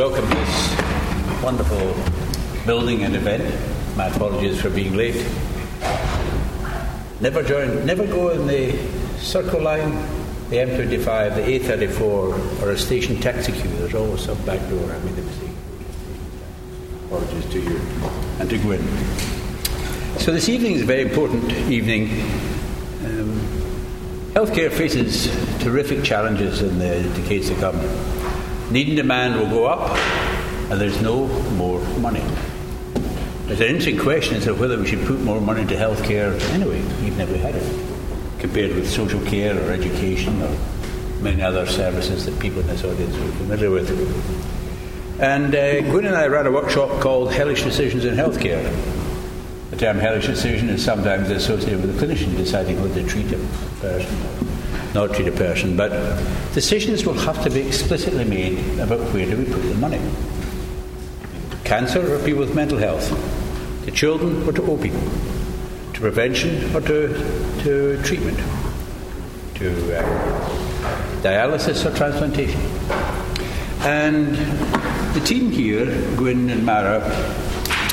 welcome to this wonderful building and event. My apologies for being late. Never join, never go in the circle line, the M25, the A34, or a station taxi queue. There's always some back door. I made a mistake. Apologies to you and to Gwyn. So this evening is a very important evening. Um, healthcare faces terrific challenges in the decades to come. Need and demand will go up, and there's no more money. There's an interesting question as to whether we should put more money into healthcare anyway, even if we had it, compared with social care or education or many other services that people in this audience are familiar with. And uh, Gwyn and I ran a workshop called Hellish Decisions in Healthcare. The term hellish decision is sometimes associated with a clinician deciding whether to treat a person not treat a person, but decisions will have to be explicitly made about where do we put the money. Cancer or people with mental health, to children or to old people, to prevention or to, to treatment, to uh, dialysis or transplantation. And the team here, Gwyn and Mara,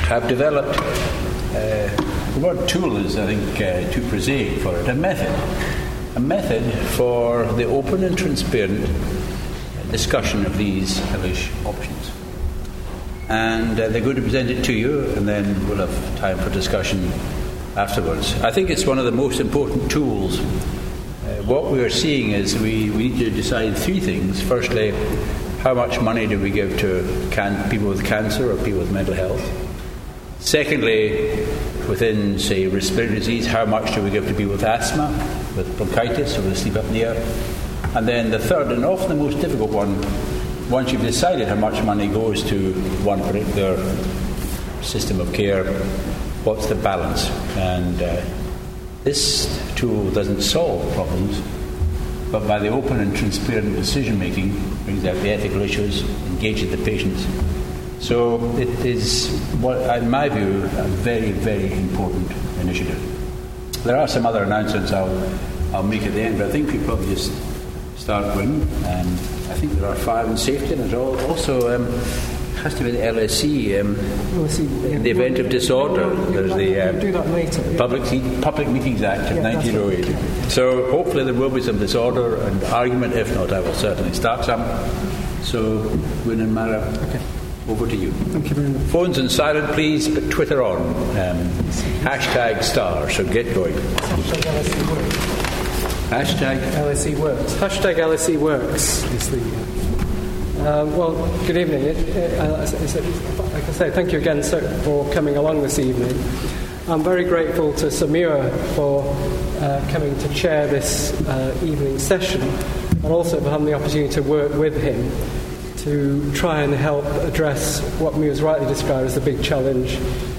have developed uh, the word tool is, I think, uh, too prosaic for it, a method a method for the open and transparent discussion of these hellish options. And uh, they're going to present it to you, and then we'll have time for discussion afterwards. I think it's one of the most important tools. Uh, what we are seeing is we, we need to decide three things. Firstly, how much money do we give to can- people with cancer or people with mental health? Secondly, within, say, respiratory disease, how much do we give to people with asthma, with bronchitis, or with sleep apnea? And then the third, and often the most difficult one, once you've decided how much money goes to one particular system of care, what's the balance? And uh, this tool doesn't solve problems, but by the open and transparent decision making, brings out the ethical issues, engages the patients, so it is, what, in my view, a very, very important initiative. There are some other announcements I'll, I'll make at the end, but I think we probably just start with. Um, I think there are fire and safety, and there's also um, has to be the LSE, um, LSE in the event of disorder. There's the uh, do that later. Public, Public Meetings Act of yeah, 1908. Right. Okay. So hopefully there will be some disorder and argument. If not, I will certainly start some. So, Gwyn and Mara. Okay. Over to you. Thank you very much. Phones in silent, please, but Twitter on. Um, hashtag star, so get going. Hashtag LSE works. Hashtag LSE works is the. Uh, well, good evening. It, uh, like I say, thank you again sir, for coming along this evening. I'm very grateful to Samira for uh, coming to chair this uh, evening session and also for having the opportunity to work with him to try and help address what Muir rightly described as the big challenge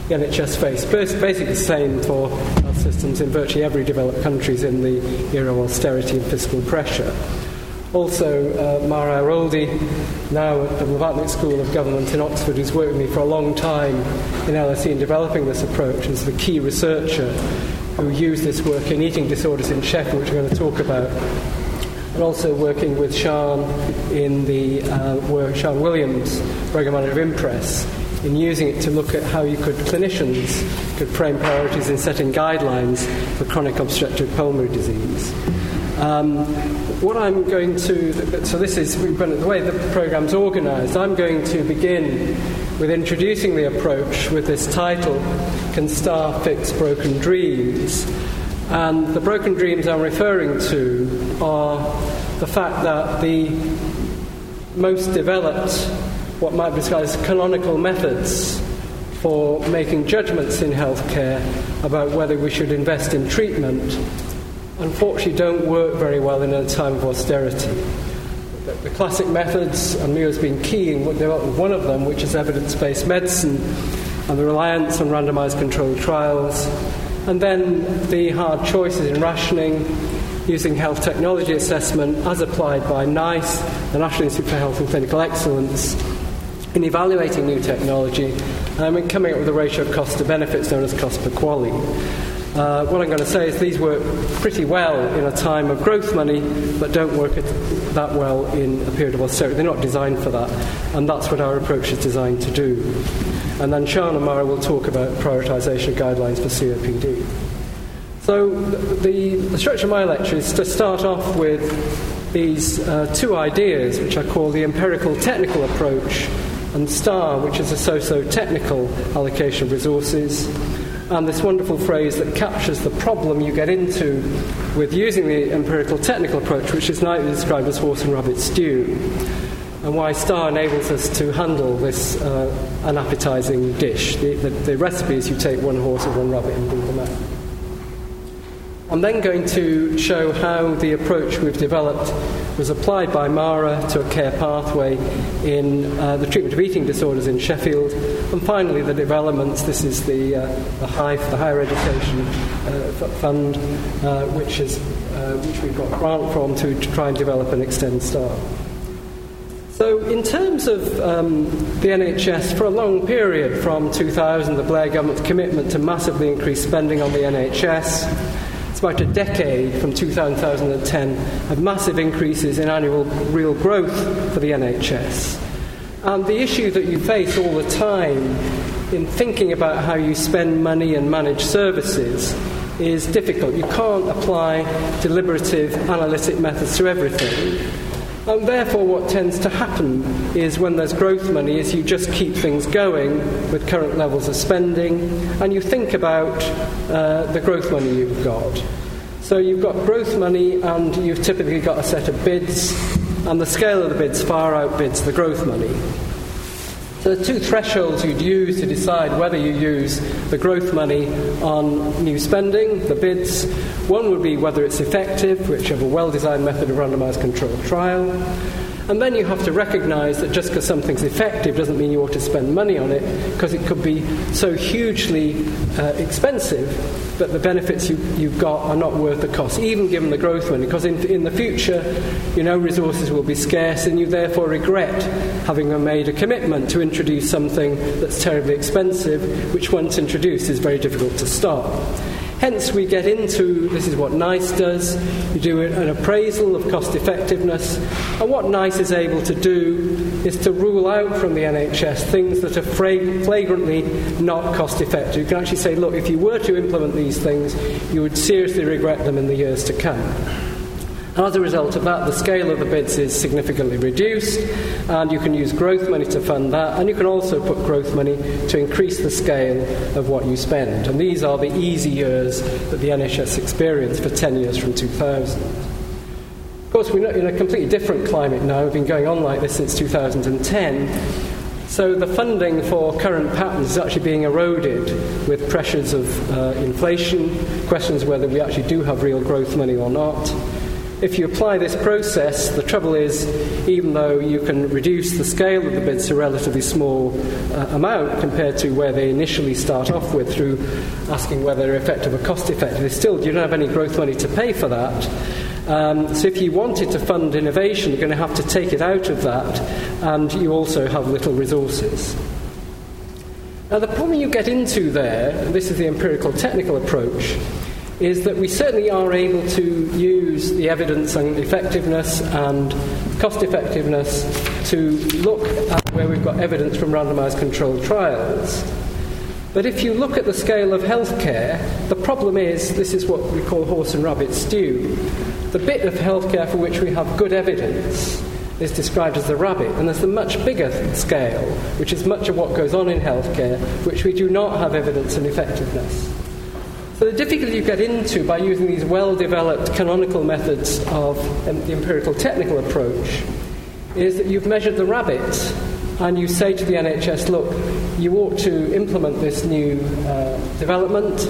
the NHS faced. Basically, the same for health systems in virtually every developed countries in the era of austerity and fiscal pressure. Also, uh, Mara Airoldi, now at the Blavatnik School of Government in Oxford, who's worked with me for a long time in LSE in developing this approach, is the key researcher who used this work in eating disorders in Sheffield, which we're going to talk about and also working with Siân in the uh, work, Siân Williams, program manager of Impress, in using it to look at how you could, clinicians could frame priorities in setting guidelines for chronic obstructive pulmonary disease. Um, what I'm going to, so this is the way the program's organised. I'm going to begin with introducing the approach with this title Can Star Fix Broken Dreams? And the broken dreams I'm referring to are the fact that the most developed, what might be described as canonical methods for making judgments in healthcare about whether we should invest in treatment, unfortunately don't work very well in a time of austerity. The, classic methods, and Muir has been key in developing one of them, which is evidence based medicine and the reliance on randomized controlled trials and then the hard choices in rationing, using health technology assessment as applied by NICE, the National Institute for Health and Clinical Excellence, in evaluating new technology um, and coming up with a ratio of cost to benefits known as cost per QALY. Uh, what I'm going to say is these work pretty well in a time of growth money, but don't work that well in a period of austerity. They're not designed for that, and that's what our approach is designed to do. And then Sian and Mara will talk about prioritisation guidelines for COPD. So the, the structure of my lecture is to start off with these uh, two ideas, which I call the empirical technical approach and STAR, which is a socio-technical allocation of resources, and this wonderful phrase that captures the problem you get into with using the empirical technical approach, which is nightly described as horse and rabbit stew, and why STAR enables us to handle this uh, unappetizing dish. The, the, the recipe is you take one horse and one rabbit and do them out. I'm then going to show how the approach we've developed was applied by Mara to a care pathway in uh, the treatment of eating disorders in Sheffield. And finally, the developments this is the, uh, the HEIF, the Higher Education uh, Fund, uh, which, is, uh, which we've got grant from to, to try and develop and extend STAR. So, in terms of um, the NHS, for a long period from 2000, the Blair government's commitment to massively increase spending on the NHS it's about a decade from 2010 of massive increases in annual real growth for the NHS. And the issue that you face all the time in thinking about how you spend money and manage services is difficult. You can't apply deliberative analytic methods to everything. And therefore, what tends to happen is when there's growth money, is you just keep things going with current levels of spending, and you think about uh, the growth money you've got. So you've got growth money, and you've typically got a set of bids, and the scale of the bids far outbids the growth money. So the two thresholds you'd use to decide whether you use the growth money on new spending, the bids. One would be whether it's effective, which have a well-designed method of randomized controlled trial. And then you have to recognize that just because something's effective doesn't mean you ought to spend money on it, because it could be so hugely uh, expensive that the benefits you, you've got are not worth the cost, even given the growth money. Because in, in the future, you know, resources will be scarce, and you therefore regret having made a commitment to introduce something that's terribly expensive, which once introduced is very difficult to stop. Hence, we get into this is what NICE does. You do an appraisal of cost effectiveness, and what NICE is able to do is to rule out from the NHS things that are flagrantly not cost effective. You can actually say, look, if you were to implement these things, you would seriously regret them in the years to come. As a result of that, the scale of the bids is significantly reduced, and you can use growth money to fund that, and you can also put growth money to increase the scale of what you spend. And these are the easy years that the NHS experienced for 10 years from 2000. Of course, we're in a completely different climate now. We've been going on like this since 2010. So the funding for current patterns is actually being eroded with pressures of uh, inflation, questions whether we actually do have real growth money or not. If you apply this process, the trouble is, even though you can reduce the scale of the bids to a relatively small uh, amount compared to where they initially start off with through asking whether they're effective or cost effective, they still you don't have any growth money to pay for that. Um, so if you wanted to fund innovation, you're going to have to take it out of that, and you also have little resources. Now, the problem you get into there, this is the empirical technical approach, is that we certainly are able to use the evidence and effectiveness and cost effectiveness to look at where we've got evidence from randomized controlled trials. But if you look at the scale of healthcare, the problem is this is what we call horse and rabbit stew. The bit of healthcare for which we have good evidence is described as the rabbit, and there's the much bigger scale, which is much of what goes on in healthcare, which we do not have evidence and effectiveness. So the difficulty you get into by using these well-developed canonical methods of um, the empirical technical approach is that you've measured the rabbit and you say to the NHS, look, you ought to implement this new uh, development,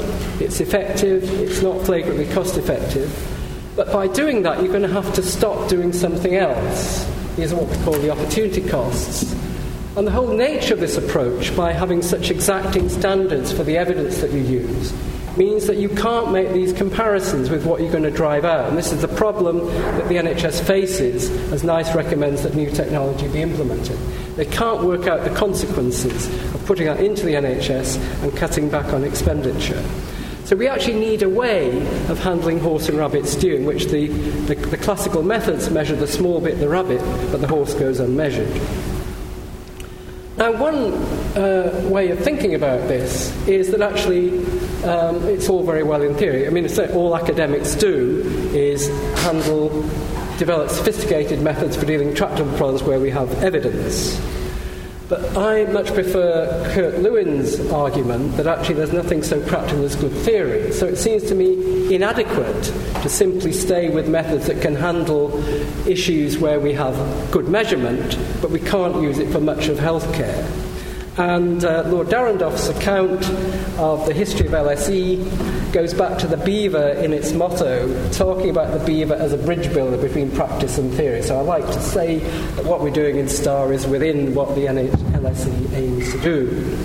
it's effective, it's not flagrantly cost effective, but by doing that, you're going to have to stop doing something else. These are what we call the opportunity costs. And the whole nature of this approach, by having such exacting standards for the evidence that you use, means that you can't make these comparisons with what you're going to drive out. And this is the problem that the NHS faces as NICE recommends that new technology be implemented. They can't work out the consequences of putting that into the NHS and cutting back on expenditure. So we actually need a way of handling horse and rabbit stew in which the, the, the classical methods measure the small bit, the rabbit, but the horse goes unmeasured. Now, one uh, way of thinking about this is that actually um, it's all very well in theory. I mean, all academics do is handle, develop sophisticated methods for dealing with tractable problems where we have evidence. But I much prefer Kurt Lewin's argument that actually there's nothing so practical as good theory. So it seems to me inadequate to simply stay with methods that can handle issues where we have good measurement, but we can't use it for much of healthcare. And uh, Lord Dahrendorf's account of the history of LSE goes back to the beaver in its motto, talking about the beaver as a bridge builder between practice and theory. So I like to say that what we're doing in STAR is within what the LSE aims to do.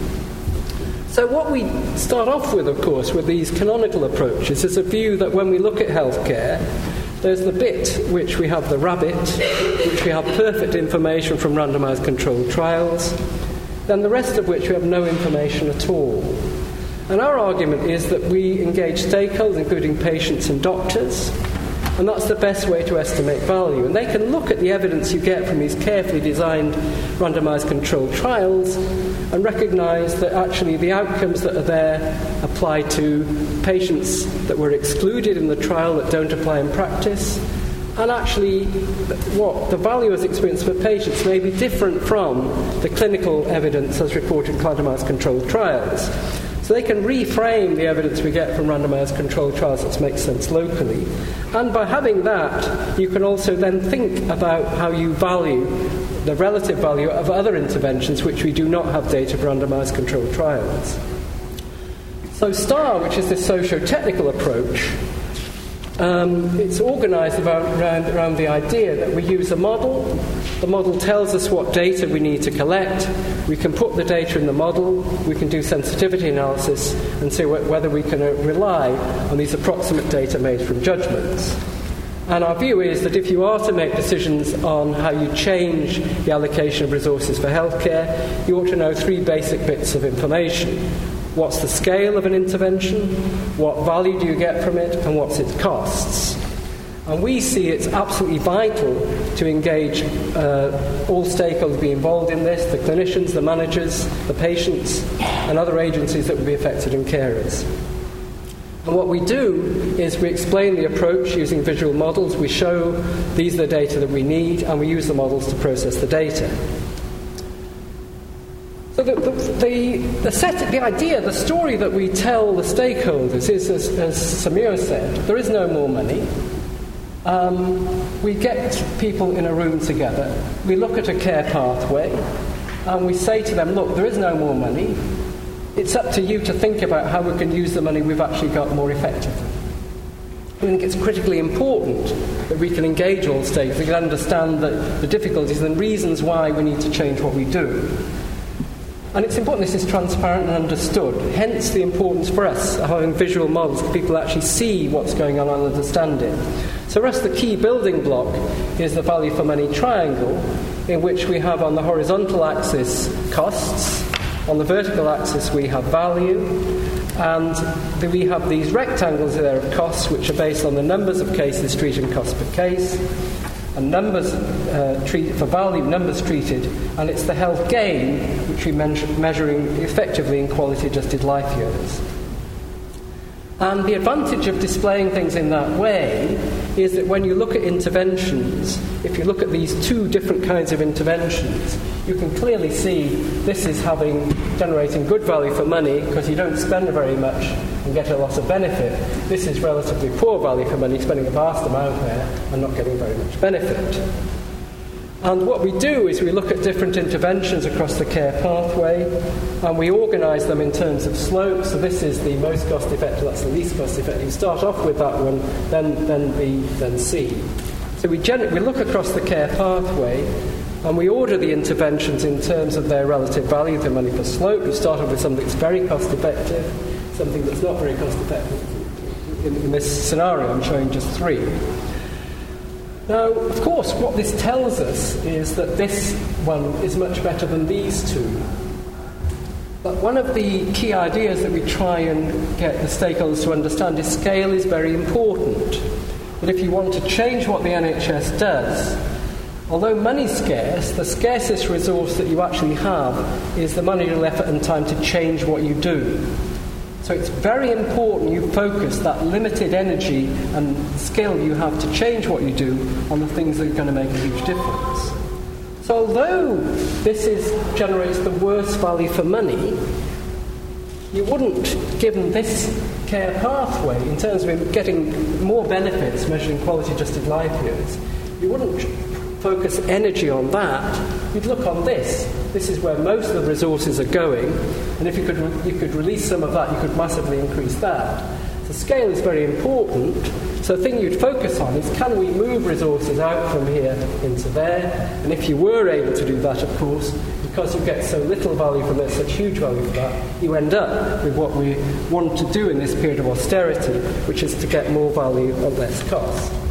So, what we start off with, of course, with these canonical approaches is a view that when we look at healthcare, there's the bit which we have the rabbit, which we have perfect information from randomized controlled trials then the rest of which we have no information at all. And our argument is that we engage stakeholders, including patients and doctors, and that's the best way to estimate value. And they can look at the evidence you get from these carefully designed randomized controlled trials and recognize that actually the outcomes that are there apply to patients that were excluded in the trial that don't apply in practice, and actually what the value as experienced for patients may be different from the clinical evidence as reported in randomized controlled trials. So they can reframe the evidence we get from randomized controlled trials that makes sense locally. And by having that, you can also then think about how you value the relative value of other interventions which we do not have data for randomized controlled trials. So STAR, which is this socio-technical approach, um, it's organised around, around the idea that we use a model. The model tells us what data we need to collect. We can put the data in the model. We can do sensitivity analysis and see wh- whether we can uh, rely on these approximate data made from judgments. And our view is that if you are to make decisions on how you change the allocation of resources for healthcare, you ought to know three basic bits of information. What's the scale of an intervention? What value do you get from it? And what's its costs? And we see it's absolutely vital to engage uh, all stakeholders be involved in this the clinicians, the managers, the patients, and other agencies that would be affected and carers. And what we do is we explain the approach using visual models. We show these are the data that we need, and we use the models to process the data. So the, the, the, the, set, the idea, the story that we tell the stakeholders is, as, as Sir Muir said, there is no more money. Um, we get people in a room together, we look at a care pathway, and we say to them, look, there is no more money. It's up to you to think about how we can use the money we've actually got more effectively. I think it's critically important that we can engage all stakeholders, we can understand the, the difficulties and reasons why we need to change what we do. And it's important this is transparent and understood, hence the importance for us of having visual models so people actually see what's going on and understand it. So, us, the key building block is the value for money triangle, in which we have on the horizontal axis costs, on the vertical axis we have value, and we have these rectangles there of costs, which are based on the numbers of cases treated cost per case and numbers uh, treat, for value numbers treated, and it's the health gain which we're measuring effectively in quality adjusted life years. And the advantage of displaying things in that way is that when you look at interventions, if you look at these two different kinds of interventions, you can clearly see this is having generating good value for money because you don't spend very much and get a lot of benefit. This is relatively poor value for money, spending a vast amount there and not getting very much benefit. And what we do is we look at different interventions across the care pathway and we organise them in terms of slope. So this is the most cost effective, that's the least cost effective. You start off with that one, then, then B, then C. So we, gen- we look across the care pathway and we order the interventions in terms of their relative value to money per slope. We start off with something that's very cost effective, something that's not very cost effective. In, in this scenario, I'm showing just three. Now, of course, what this tells us is that this one is much better than these two. But one of the key ideas that we try and get the stakeholders to understand is scale is very important. That if you want to change what the NHS does, although money's scarce, the scarcest resource that you actually have is the manual effort and time to change what you do. So it's very important you focus that limited energy and skill you have to change what you do on the things that are going to make a huge difference. So although this is, generates the worst value for money, you wouldn't, given this care pathway, in terms of getting more benefits measuring quality adjusted life years, you wouldn't focus energy on that. You'd look on this. This is where most of the resources are going, and if you could, you could release some of that, you could massively increase that. So scale is very important. So the thing you'd focus on is can we move resources out from here into there? And if you were able to do that, of course, because you get so little value from this, such huge value from that, you end up with what we want to do in this period of austerity, which is to get more value at less cost.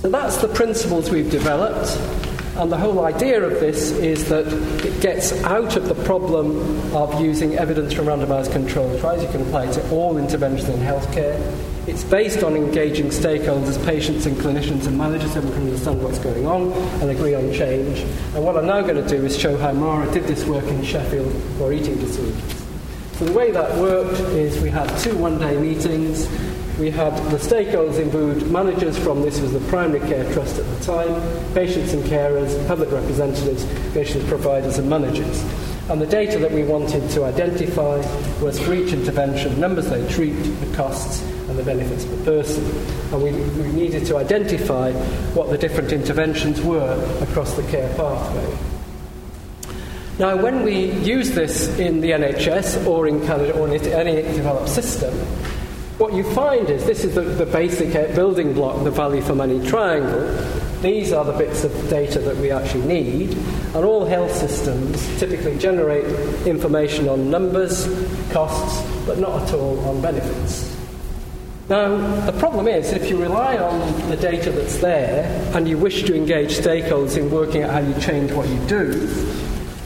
So that's the principles we've developed. And the whole idea of this is that it gets out of the problem of using evidence from randomized controlled trials. You can apply it to all interventions in healthcare. It's based on engaging stakeholders, patients and clinicians and managers so we can understand what's going on and agree on change. And what I'm now going to do is show how Mara did this work in Sheffield for eating disorders. So the way that worked is we had two one-day meetings we had the stakeholders include managers from this was the primary care trust at the time, patients and carers, public representatives, patient providers and managers. And the data that we wanted to identify was for each intervention, numbers they treat, the costs, and the benefits per person. And we, we needed to identify what the different interventions were across the care pathway. Now, when we use this in the NHS or in Canada or in any developed system, what you find is this is the, the basic uh, building block, the value for money triangle. These are the bits of data that we actually need, and all health systems typically generate information on numbers, costs, but not at all on benefits. Now, the problem is if you rely on the data that's there and you wish to engage stakeholders in working out how you change what you do,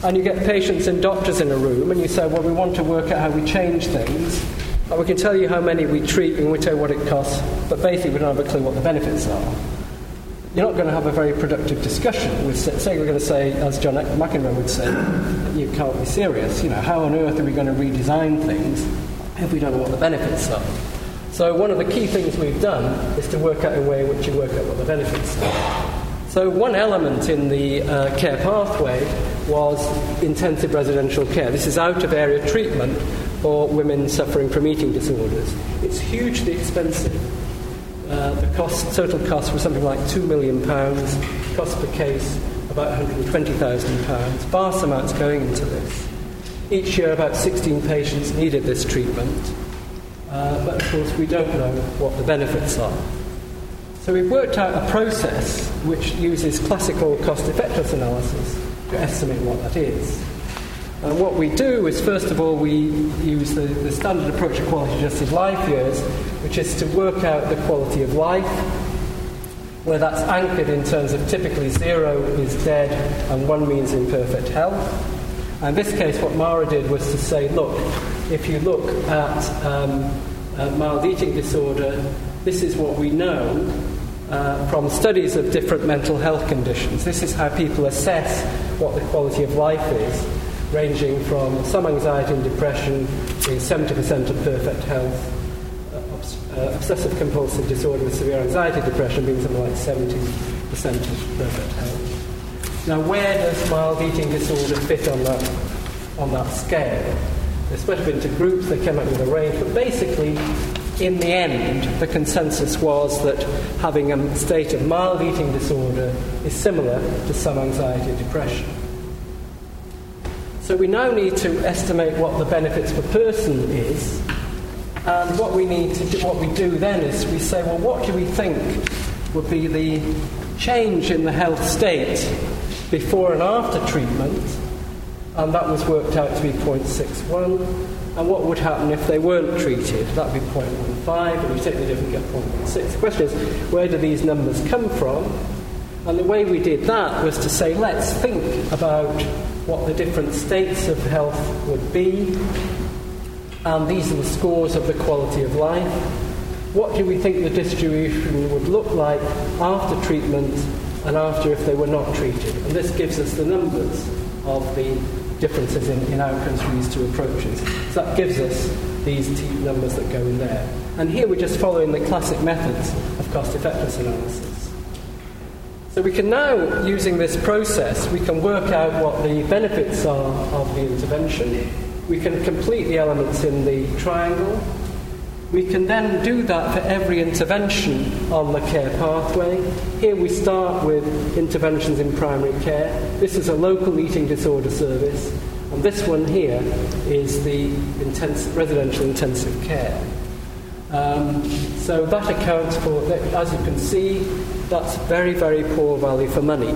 and you get patients and doctors in a room and you say, well, we want to work out how we change things, and we can tell you how many we treat and we tell you what it costs, but basically we don't have a clue what the benefits are. You're not going to have a very productive discussion. With, say we're going to say, as John McEnroe would say, you can't be serious. You know, how on earth are we going to redesign things if we don't know what the benefits are? So one of the key things we've done is to work out a way in which you work out what the benefits are. So one element in the uh, care pathway was intensive residential care. This is out of area treatment for women suffering from eating disorders. It's hugely expensive. Uh, the cost, total cost was something like £2 million, cost per case about £120,000. Vast amounts going into this. Each year, about 16 patients needed this treatment, uh, but of course, we don't know what the benefits are. So we've worked out a process which uses classical cost effectiveness analysis estimate what that is. And what we do is, first of all, we use the, the standard approach to quality adjusted life years, which is to work out the quality of life, where that's anchored in terms of typically zero is dead and one means imperfect health. In this case, what Mara did was to say, look, if you look at um, mild eating disorder, this is what we know uh, from studies of different mental health conditions. This is how people assess what the quality of life is ranging from some anxiety and depression being 70% of perfect health, uh, uh, obsessive compulsive disorder with severe anxiety depression being something like 70% of perfect health. Now, where does mild eating disorder fit on that, on that scale? They're split up into groups, they came up with a range, but basically, in the end, the consensus was that having a state of mild eating disorder is similar to some anxiety and depression. So we now need to estimate what the benefits per person is. And what we need to do, what we do then is we say, well, what do we think would be the change in the health state before and after treatment? And that was worked out to be 0.61. And what would happen if they weren't treated? That would be 0.15, and you take the difference, get 0.6. The question is, where do these numbers come from? And the way we did that was to say, let's think about what the different states of health would be, and these are the scores of the quality of life. What do we think the distribution would look like after treatment and after if they were not treated? And this gives us the numbers of the differences in, in outcomes for these two approaches. So that gives us these T numbers that go in there. And here we're just following the classic methods of cost effectiveness analysis. So we can now, using this process, we can work out what the benefits are of the intervention. We can complete the elements in the triangle. We can then do that for every intervention on the care pathway. Here we start with interventions in primary care. This is a local eating disorder service. And this one here is the intense, residential intensive care. Um, so that accounts for, as you can see, that's very, very poor value for money.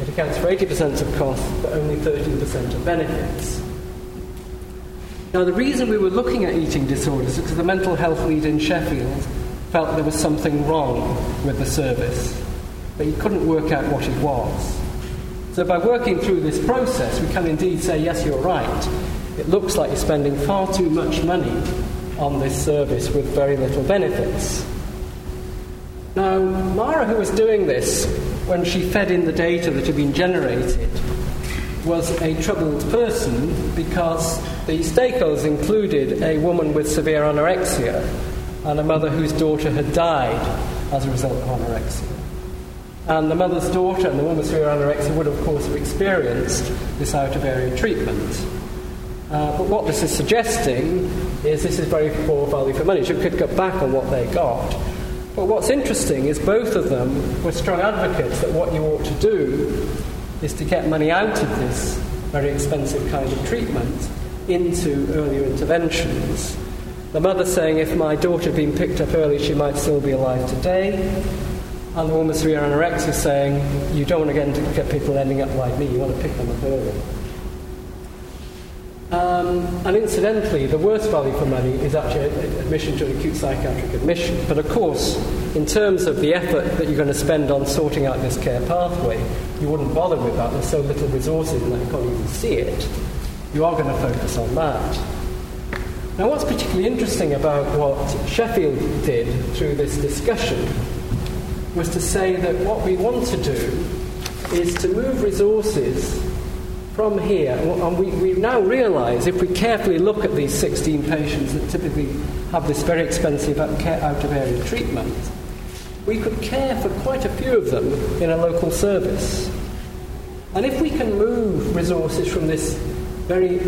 It accounts for 80% of costs, but only 13% of benefits. Now, the reason we were looking at eating disorders is because the mental health lead in Sheffield felt there was something wrong with the service, but he couldn't work out what it was. So, by working through this process, we can indeed say, yes, you're right. It looks like you're spending far too much money on this service with very little benefits. Now, Mara, who was doing this when she fed in the data that had been generated, was a troubled person because the stakeholders included a woman with severe anorexia and a mother whose daughter had died as a result of anorexia. And the mother's daughter and the woman with severe anorexia would, of course, have experienced this out of area treatment. Uh, but what this is suggesting is this is very poor value for money. She could cut back on what they got. But what's interesting is both of them were strong advocates that what you ought to do is to get money out of this very expensive kind of treatment into earlier interventions. The mother saying, if my daughter had been picked up early, she might still be alive today. And the woman with severe anorexia saying, you don't want to get people ending up like me, you want to pick them up early. Um, and incidentally, the worst value for money is actually admission to an acute psychiatric admission. But of course, in terms of the effort that you're going to spend on sorting out this care pathway, you wouldn't bother with that. There's so little resources and that you can't even see it. You are going to focus on that. Now, what's particularly interesting about what Sheffield did through this discussion was to say that what we want to do is to move resources from here, and we, we now realise if we carefully look at these 16 patients that typically have this very expensive out of area treatment, we could care for quite a few of them in a local service. And if we can move resources from this very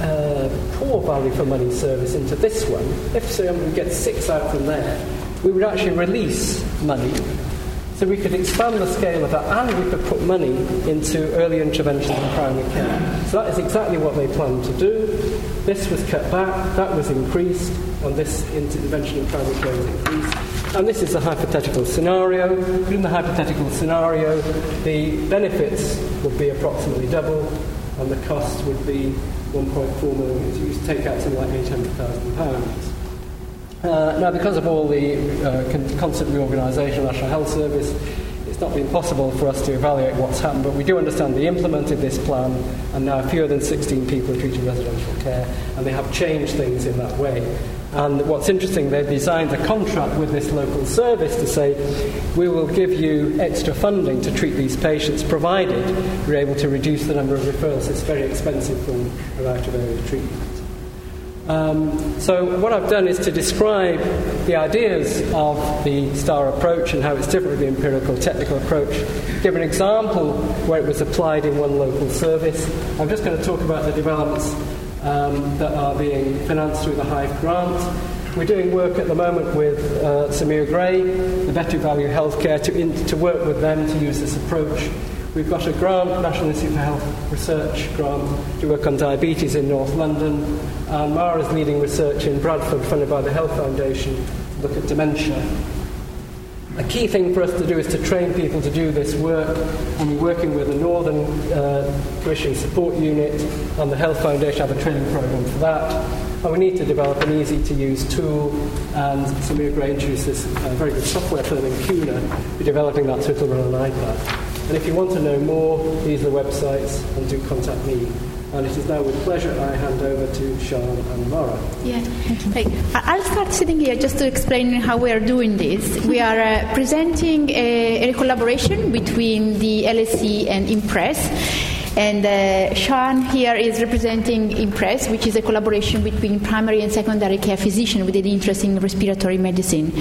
uh, poor value for money service into this one, if so, we get six out from there, we would actually release money so we could expand the scale of that and we could put money into early interventions in primary care. So that is exactly what they planned to do. This was cut back, that was increased, and this intervention in primary care was increased. And this is a hypothetical scenario. In the hypothetical scenario, the benefits would be approximately double, and the cost would be 1.4 million. So you take out something like £800,000. Uh, now, because of all the uh, constant reorganisation of the National Health Service, it's not been possible for us to evaluate what's happened, but we do understand they implemented this plan, and now fewer than 16 people are treating residential care, and they have changed things in that way. And what's interesting, they've designed a contract with this local service to say, we will give you extra funding to treat these patients, provided we're able to reduce the number of referrals. It's very expensive for them out of area treatment. Um, so, what I've done is to describe the ideas of the STAR approach and how it's different from the empirical technical approach, give an example where it was applied in one local service. I'm just going to talk about the developments um, that are being financed through the Hive grant. We're doing work at the moment with uh, Sir Muir Gray, the Better Value Healthcare, to, in, to work with them to use this approach. We've got a grant, National Institute for Health Research grant, to work on diabetes in North London. And Mara's leading research in Bradford, funded by the Health Foundation, to look at dementia. A key thing for us to do is to train people to do this work, and we're working with the Northern uh, Tuition Support Unit and the Health Foundation have a training program for that. And we need to develop an easy to use tool, and Sir Muir Gray introduced this uh, very good software them in CUNA. We're developing that run on an iPad. And if you want to know more, these are the websites, and do contact me. And it is now with pleasure I hand over to Siân and Laura. Yeah, right. I'll start sitting here just to explain how we are doing this. We are uh, presenting a, a, collaboration between the LSE and Impress. And uh, Siân here is representing Impress, which is a collaboration between primary and secondary care physicians with an interest in respiratory medicine.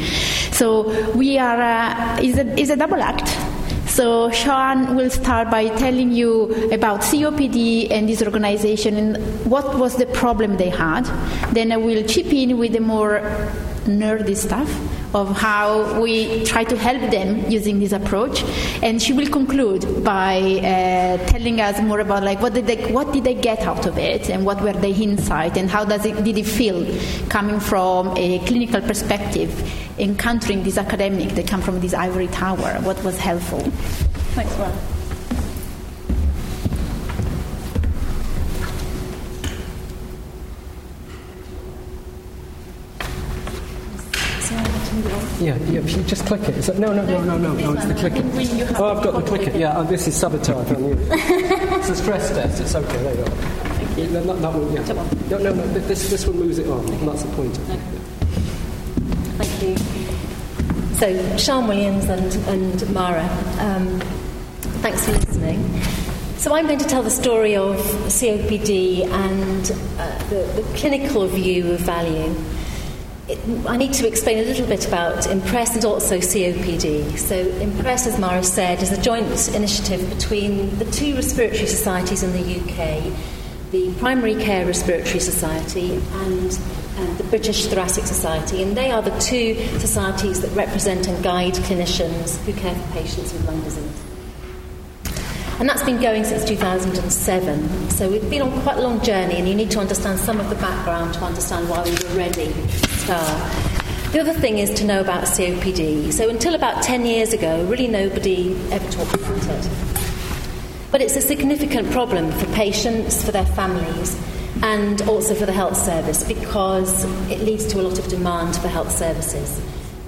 So we are uh, is a, is a double act. So Siân will start by telling you about COPD and this organization and what was the problem they had. Then I will chip in with the more nerdy stuff of how we try to help them using this approach. And she will conclude by uh, telling us more about like what did they what did they get out of it and what were the insights and how does it did it feel coming from a clinical perspective, encountering this academic that come from this ivory tower. What was helpful? Thanks. Yeah, yeah, if you just click it. Is that, no, no, no, no, no, no, it's the click it. Oh, I've got the click it. Yeah, oh, this is sabotage on you. it's a stress test. It's okay. There you go. Thank you. No, that one, yeah. No, no, no. This, this one moves it on. And that's the point. Thank you. So, Siân Williams and, and Mara, um, thanks for listening. So, I'm going to tell the story of COPD and uh, the, the clinical view of value. I need to explain a little bit about Impress and also COPD. So, Impress, as Mara said, is a joint initiative between the two respiratory societies in the UK the Primary Care Respiratory Society and, and the British Thoracic Society. And they are the two societies that represent and guide clinicians who care for patients with lung disease. And that's been going since 2007. So we've been on quite a long journey, and you need to understand some of the background to understand why we were ready to start. The other thing is to know about COPD. So until about 10 years ago, really nobody ever talked about it. But it's a significant problem for patients, for their families, and also for the health service because it leads to a lot of demand for health services.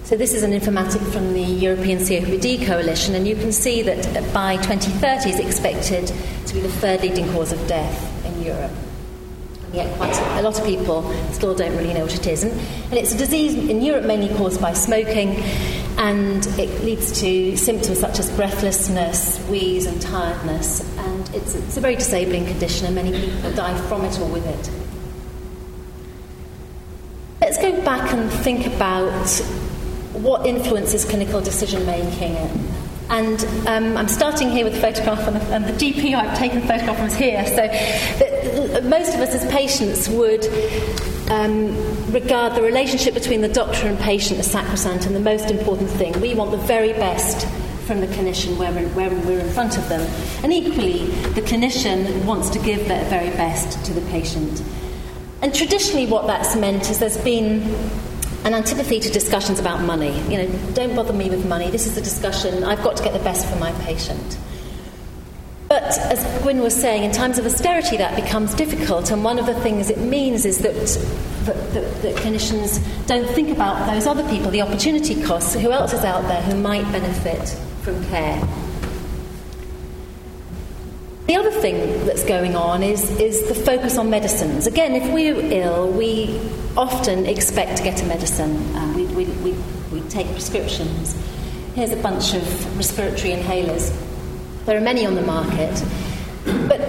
So this is an informatic from the European COPD Coalition, and you can see that by 2030 it's expected to be the third leading cause of death in Europe. Yet quite a lot of people still don't really know what it is. And, and it's a disease in Europe mainly caused by smoking, and it leads to symptoms such as breathlessness, wheeze, and tiredness. And it's, it's a very disabling condition, and many people die from it or with it. Let's go back and think about what influences clinical decision making. And um, I'm starting here with a photograph, and the, and the GP I've taken the photograph from is here. So most of us as patients would um, regard the relationship between the doctor and patient as sacrosanct and the most important thing. We want the very best from the clinician when we're, where we're in front of them. And equally, the clinician wants to give their very best to the patient. And traditionally, what that's meant is there's been an antipathy to discussions about money. You know, don't bother me with money. This is a discussion. I've got to get the best for my patient. But as Gwyn was saying, in times of austerity, that becomes difficult. And one of the things it means is that, that, that, that clinicians don't think about those other people, the opportunity costs, who else is out there who might benefit from care. The other thing that's going on is, is the focus on medicines. Again, if we're ill, we often expect to get a medicine. Um, we, we, we, we take prescriptions. Here's a bunch of respiratory inhalers. There are many on the market, but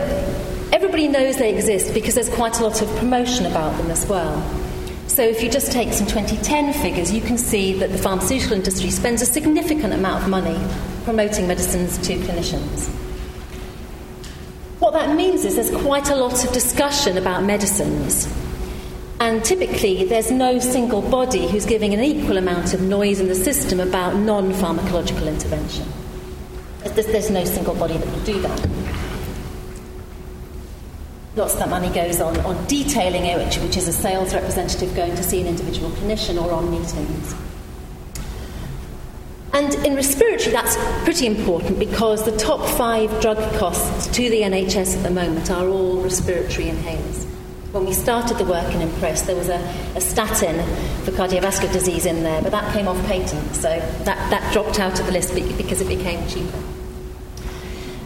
everybody knows they exist because there's quite a lot of promotion about them as well. So, if you just take some 2010 figures, you can see that the pharmaceutical industry spends a significant amount of money promoting medicines to clinicians. What that means is there's quite a lot of discussion about medicines and typically, there's no single body who's giving an equal amount of noise in the system about non pharmacological intervention. There's, there's, no single body that will do that. Lots of that money goes on, on detailing it, which, which is a sales representative going to see an individual clinician or on meetings. And in respiratory, that's pretty important because the top five drug costs to the NHS at the moment are all respiratory inhalers when we started the work in Impress, there was a, a, statin for cardiovascular disease in there, but that came off patent, so that, that dropped out of the list because it became cheaper.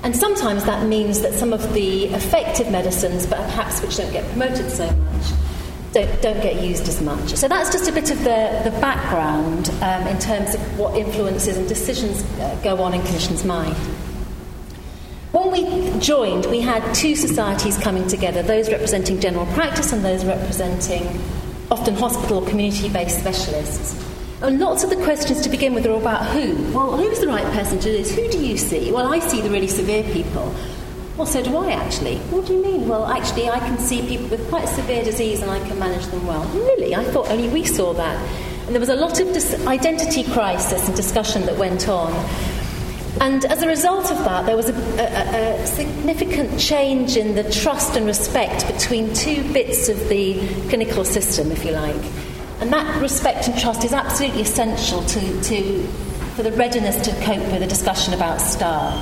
And sometimes that means that some of the effective medicines, but perhaps which don't get promoted so much, don't, don't get used as much. So that's just a bit of the, the background um, in terms of what influences and decisions uh, go on in clinicians' mind. When we joined, we had two societies coming together those representing general practice and those representing often hospital or community based specialists. Lots of the questions to begin with are about who. Well, who's the right person to do this? Who do you see? Well, I see the really severe people. Well, so do I actually. What do you mean? Well, actually, I can see people with quite severe disease and I can manage them well. Really? I thought only we saw that. And there was a lot of dis- identity crisis and discussion that went on. And as a result of that, there was a, a, a, significant change in the trust and respect between two bits of the clinical system, if you like. And that respect and trust is absolutely essential to, to, for the readiness to cope with a discussion about STAR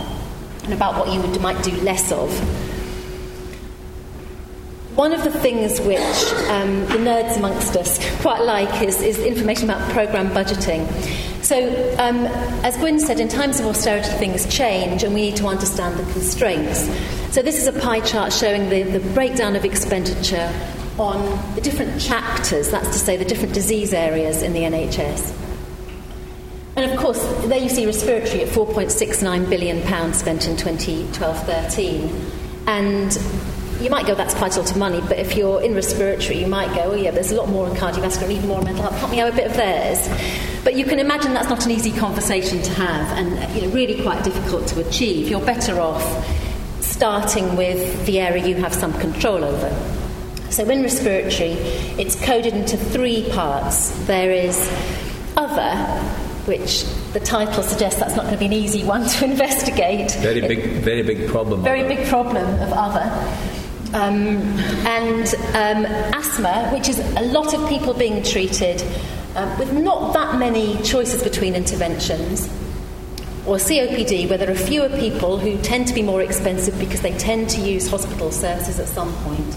and about what you would, might do less of. One of the things which um, the nerds amongst us quite like is, is information about programme budgeting. So, um, as Gwyn said, in times of austerity, things change and we need to understand the constraints. So, this is a pie chart showing the, the breakdown of expenditure on the different chapters, that's to say, the different disease areas in the NHS. And of course, there you see respiratory at £4.69 billion spent in 2012 13. And you might go, that's quite a lot of money, but if you're in respiratory, you might go, oh yeah, there's a lot more in cardiovascular, even more in mental health. Can't we have a bit of theirs? But you can imagine that's not an easy conversation to have and you know, really quite difficult to achieve. You're better off starting with the area you have some control over. So in respiratory, it's coded into three parts. There is other, which the title suggests that's not going to be an easy one to investigate. Very big, very big problem. Very big problem of other. Um, and um, asthma, which is a lot of people being treated um, with not that many choices between interventions, or COPD, where there are fewer people who tend to be more expensive because they tend to use hospital services at some point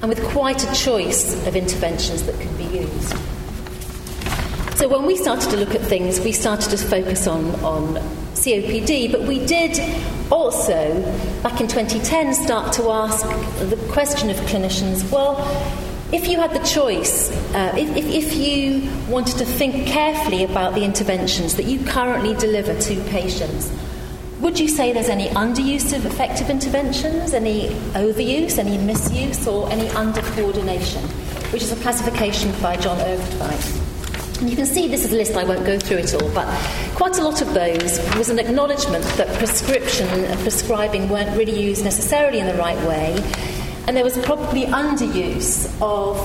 and with quite a choice of interventions that can be used. So when we started to look at things, we started to focus on, on COPD, but we did also, back in 2010, start to ask the question of clinicians well, if you had the choice, uh, if, if, you wanted to think carefully about the interventions that you currently deliver to patients, would you say there's any underuse of effective interventions, any overuse, any misuse, or any under coordination, which is a classification by John Øvretveit? And you can see this is a list, I won't go through it all, but quite a lot of those was an acknowledgement that prescription and prescribing weren't really used necessarily in the right way, and there was probably underuse of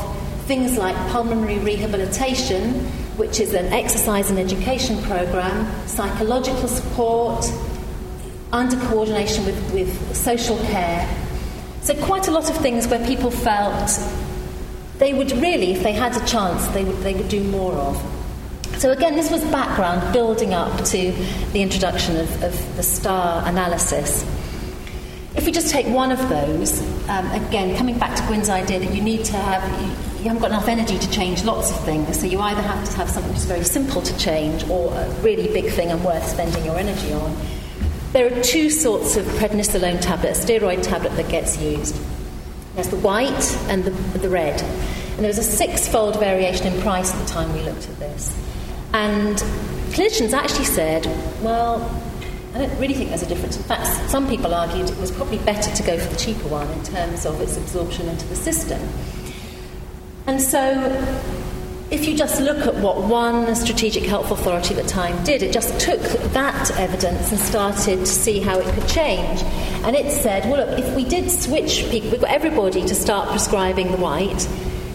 things like pulmonary rehabilitation, which is an exercise and education program, psychological support, under coordination with, with social care. So, quite a lot of things where people felt they would really, if they had a chance, they would, they would do more of. So, again, this was background building up to the introduction of, of the STAR analysis. If we just take one of those, um, again, coming back to Gwyn's idea that you need to have, you, you haven't got enough energy to change lots of things, so you either have to have something is very simple to change or a really big thing and worth spending your energy on. There are two sorts of prednisolone tablet, steroid tablet that gets used. There's the white and the, the red. And there was a six fold variation in price at the time we looked at this. And clinicians actually said, well, I don't really think there's a difference. In fact, some people argued it was probably better to go for the cheaper one in terms of its absorption into the system. And so if you just look at what one strategic health authority at the time did, it just took that evidence and started to see how it could change. And it said, well, look, if we did switch people, we got everybody to start prescribing the white,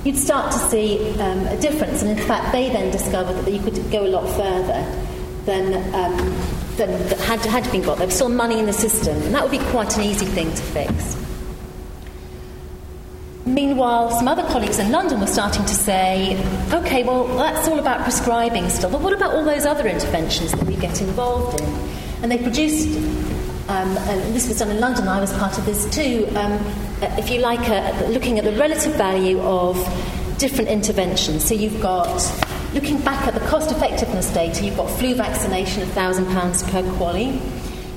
you'd start to see um, a difference. And in fact, they then discovered that you could go a lot further than, um, than had, had been got. There was still money in the system, and that would be quite an easy thing to fix. Meanwhile, some other colleagues in London were starting to say, okay, well, that's all about prescribing still, but what about all those other interventions that we get involved in? And they produced, um, and this was done in London, I was part of this too, um, if you like, uh, looking at the relative value of different interventions. So you've got, looking back at the cost effectiveness data, you've got flu vaccination, £1,000 per QALY.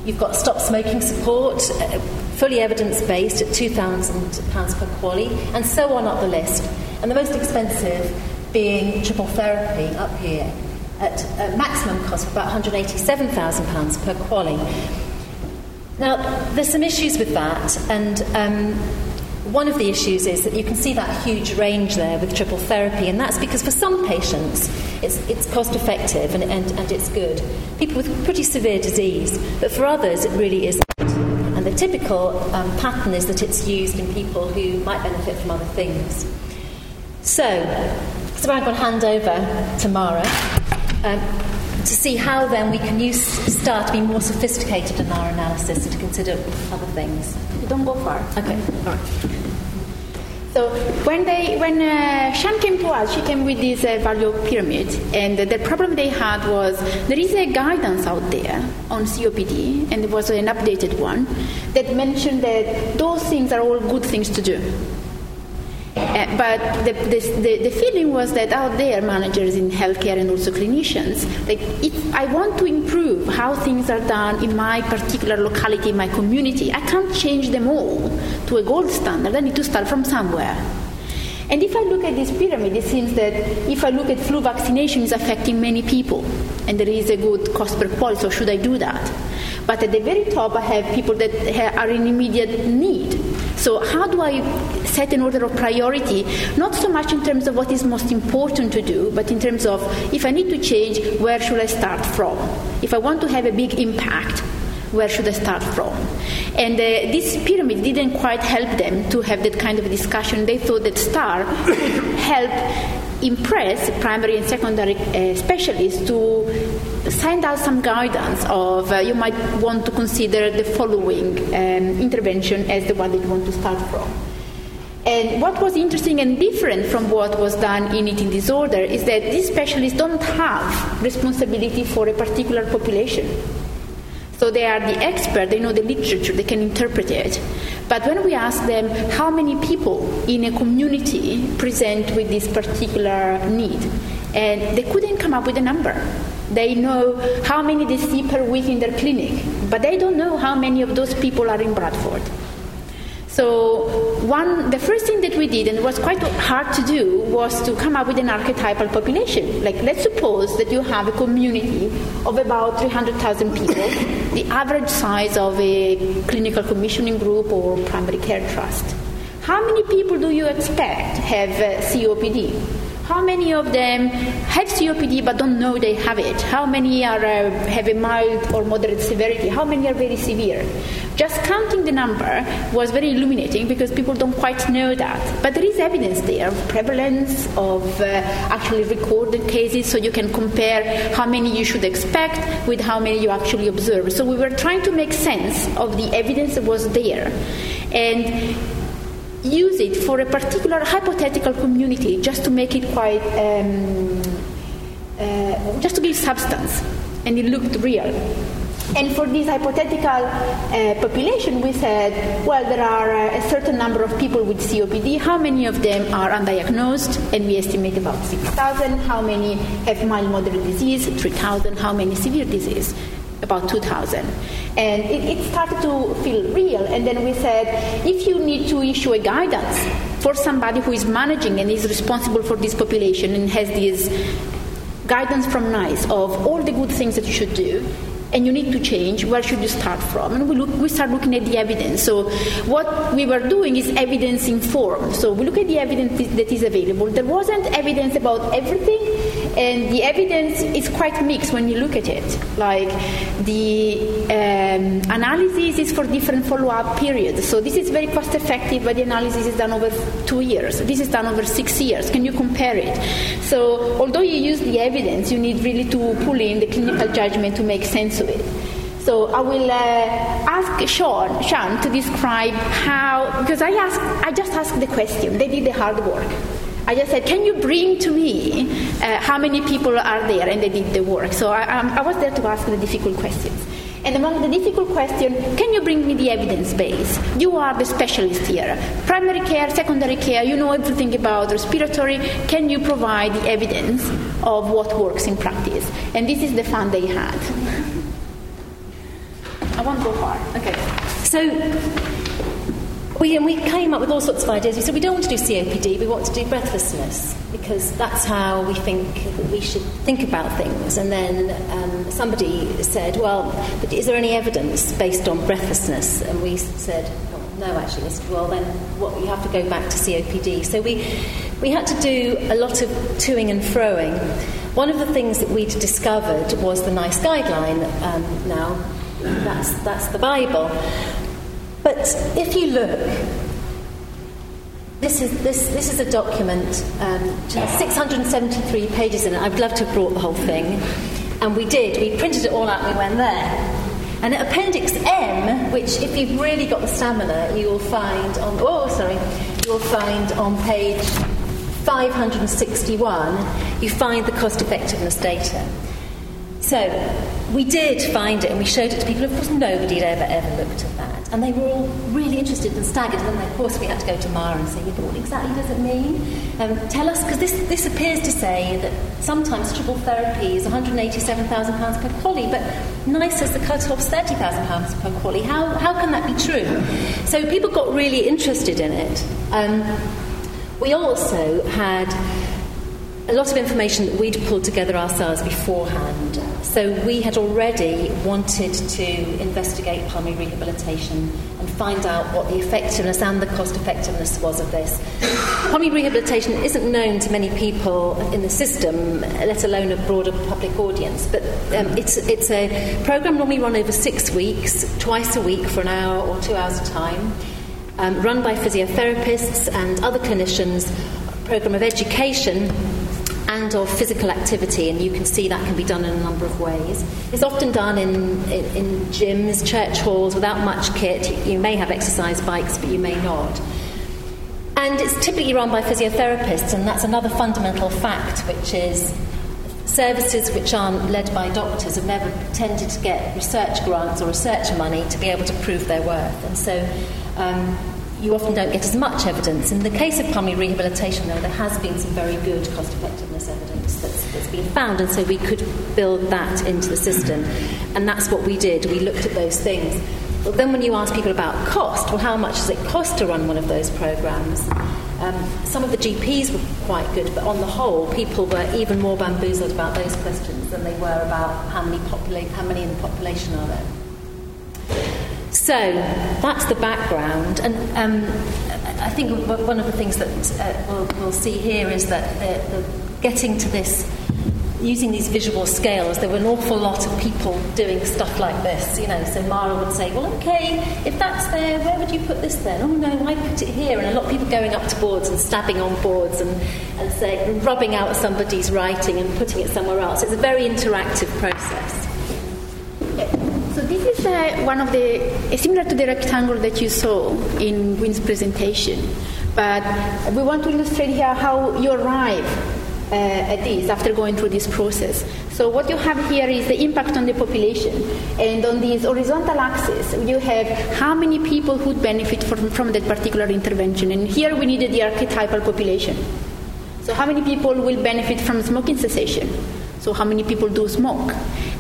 You've got stop smoking support, uh, fully evidence based at £2,000 per QALY, and so on up the list. And the most expensive being triple therapy up here at a maximum cost of about £187,000 per QALY. Now, there's some issues with that, and um, one of the issues is that you can see that huge range there with triple therapy, and that's because for some patients it's, it's cost effective and, and, and it's good. People with pretty severe disease, but for others it really isn't. The typical um, pattern is that it's used in people who might benefit from other things. So, so I'm going to hand over to Mara um, to see how then we can use STAR to be more sophisticated in our analysis and to consider other things. Don't go far. Okay, all right. So when they when uh, Siân came to us, she came with this uh, value pyramid, and the problem they had was there is a guidance out there on COPD, and it was an updated one that mentioned that those things are all good things to do. Uh, but the, the, the, feeling was that out there, managers in healthcare and also clinicians, like I want to improve how things are done in my particular locality, in my community, I can't change them all to a gold standard. I need to start from somewhere. And if I look at this pyramid, it seems that if I look at flu vaccination is affecting many people, and there is a good cost per QALY, so should I do that? But at the very top, I have people that are in immediate need. So, how do I set an order of priority? Not so much in terms of what is most important to do, but in terms of if I need to change, where should I start from? If I want to have a big impact, where should I start from? And uh, this pyramid didn't quite help them to have that kind of discussion. They thought that STAR would help IMPRESS primary and secondary uh, specialists to send out some guidance of uh, you might want to consider the following um, intervention as the one that you want to start from. And what was interesting and different from what was done in eating disorder is that these specialists don't have responsibility for a particular population. So they are the expert, they know the literature, they can interpret it. But when we ask them how many people in a community present with this particular need, and they couldn't come up with a number. They know how many they see per week in their clinic, but they don't know how many of those people are in Bradford. So one, the first thing that we did, and it was quite hard to do, was to come up with an archetypal population. Like let's suppose that you have a community of about 300,000 people, the average size of a clinical commissioning group or primary care trust. How many people do you expect have uh, COPD? How many of them have COPD but don't know they have it? How many are, uh, have a mild or moderate severity? How many are very severe? Just counting the number was very illuminating because people don't quite know that. But there is evidence there of prevalence, of uh, actually recorded cases, so you can compare how many you should expect with how many you actually observe. So we were trying to make sense of the evidence that was there. And use it for a particular hypothetical community just to make it quite, um, uh, just to give substance. And it looked real. And for this hypothetical uh, population, we said, well, there are uh, a certain number of people with COPD. How many of them are undiagnosed? And we estimate about 6,000. How many have mild moderate disease? 3,000. How many severe disease? About 2000. And it, it, started to feel real. And then we said, if you need to issue a guidance for somebody who is managing and is responsible for this population and has this guidance from NICE of all the good things that you should do, and you need to change, where should you start from? And we, look, we start looking at the evidence. So what we were doing is evidence informed. So we look at the evidence that is available. There wasn't evidence about everything, and the evidence is quite mixed when you look at it. Like the um, analysis is for different follow-up periods. So this is very cost effective, but the analysis is done over two years. This is done over six years. Can you compare it? So although you use the evidence, you need really to pull in the clinical judgment to make sense of it. So I will uh, ask Siân, Siân to describe how, because I asked, I just asked the question. They did the hard work. I just said, can you bring to me uh, how many people are there? And they did the work. So I, um, I was there to ask the difficult questions. And among the difficult questions, can you bring me the evidence base? You are the specialist here. Primary care, secondary care, you know everything about respiratory. Can you provide the evidence of what works in practice? And this is the fun they had. I won't go far. Okay. So we, and we came up with all sorts of ideas. We said we don't want to do COPD, we want to do breathlessness because that's how we think we should think about things. And then um, somebody said, well, but is there any evidence based on breathlessness? And we said, oh, no, actually. Said, well, then what, you have to go back to COPD. So we, we had to do a lot of toing and froing. One of the things that we'd discovered was the NICE guideline um, now. That's, that's the Bible. But if you look, this is, this, this is a document, um, 673 pages in it. I'd love to have brought the whole thing. And we did. We printed it all out and we went there. And Appendix M, which if you've really got the stamina, you will find on, oh, sorry, you will find on page 561, you find the cost effectiveness data. So we did find it and we showed it to people. Of course, nobody had ever, ever looked at that. And they were all really interested and staggered. And then, of course, we had to go to Mara and say, what exactly does it mean? Um, tell us, because this, this appears to say that sometimes triple therapy is £187,000 per QALY, but NICE says the cut-off's £30,000 per QALY. How, how can that be true? So people got really interested in it. Um, we also had a lot of information that we'd pulled together ourselves beforehand. So we had already wanted to investigate pulmonary rehabilitation and find out what the effectiveness and the cost effectiveness was of this. pulmonary rehabilitation isn't known to many people in the system, let alone a broader public audience, but um, it's, it's a program normally run over six weeks, twice a week for an hour or two hours a time. Um, run by physiotherapists and other clinicians, a program of education and of physical activity, and you can see that can be done in a number of ways. It's often done in, in, in gyms, church halls, without much kit. You, may have exercise bikes, but you may not. And it's typically run by physiotherapists, and that's another fundamental fact, which is services which aren't led by doctors have never tended to get research grants or research money to be able to prove their worth. And so um, you often don't get as much evidence. In the case of pulmonary rehabilitation, though, there has been some very good cost effectiveness evidence that's, that's been found, and so we could build that into the system. And that's what we did. We looked at those things. But then when you ask people about cost, well, how much does it cost to run one of those programs? Um, some of the GPs were quite good, but on the whole, people were even more bamboozled about those questions than they were about how many, popula- how many in the population are there. So that's the background, and um, I think one of the things that uh, we'll, we'll, see here is that the, the getting to this using these visual scales, there were an awful lot of people doing stuff like this, you know. So Mara would say, Well, okay, if that's there, where would you put this then? Oh, no, I put it here. And a lot of people going up to boards and stabbing on boards and, and, say, rubbing out somebody's writing and putting it somewhere else. It's a very interactive process. So this is uh, one of the similar to the rectangle that you saw in Gwyn's presentation, but we want to illustrate here how you arrive uh, at this after going through this process. So what you have here is the impact on the population, and on this horizontal axis you have how many people would benefit from, from that particular intervention. And here we needed the archetypal population. So how many people will benefit from smoking cessation? So, how many people do smoke?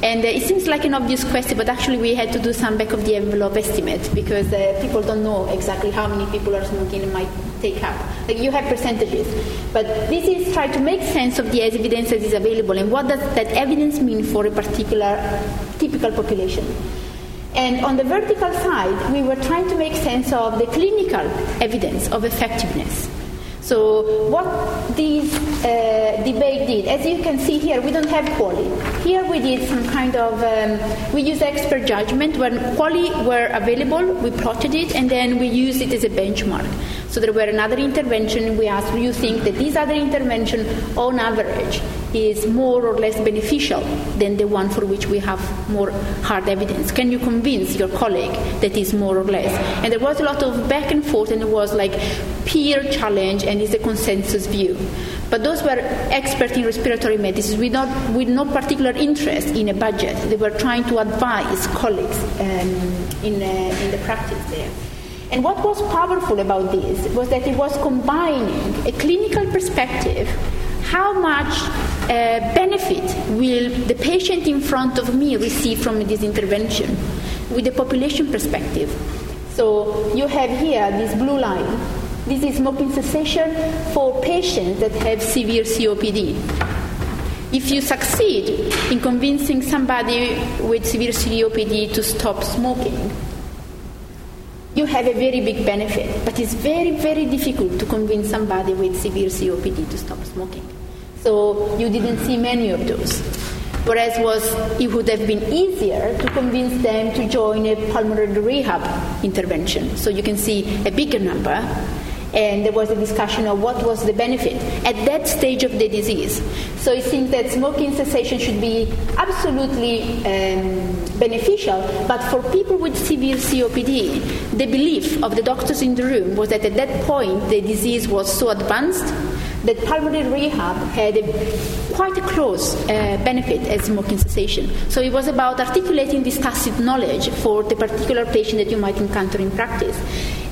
And uh, it seems like an obvious question, but actually, we had to do some back of the envelope estimate because uh, people don't know exactly how many people are smoking and might take up. Like you have percentages, but this is try to make sense of the evidence that is available and what does that evidence mean for a particular typical population. And on the vertical side, we were trying to make sense of the clinical evidence of effectiveness. So what this uh, debate did, as you can see here, we don't have QALY. Here we did some kind of, um, we used expert judgment. When QALY were available, we plotted it, and then we used it as a benchmark. So there were another intervention. We asked, do you think that this other intervention, on average, is more or less beneficial than the one for which we have more hard evidence? Can you convince your colleague that is more or less? And there was a lot of back and forth, and it was like peer challenge, and it's a consensus view. But those were experts in respiratory medicine with, not, with no particular interest in a budget. They were trying to advise colleagues um, in, uh, in the practice there. And what was powerful about this was that it was combining a clinical perspective how much uh, benefit will the patient in front of me receive from this intervention with the population perspective. So you have here this blue line. This is smoking cessation for patients that have severe COPD. If you succeed in convincing somebody with severe COPD to stop smoking, you have a very big benefit. But it's very, very difficult to convince somebody with severe COPD to stop smoking. So you didn't see many of those. Whereas was it would have been easier to convince them to join a pulmonary rehab intervention. So you can see a bigger number and there was a discussion of what was the benefit at that stage of the disease. So it seems that smoking cessation should be absolutely um, beneficial, but for people with severe COPD, the belief of the doctors in the room was that at that point the disease was so advanced that pulmonary rehab had a, quite a close uh, benefit as smoking cessation. So it was about articulating this tacit knowledge for the particular patient that you might encounter in practice.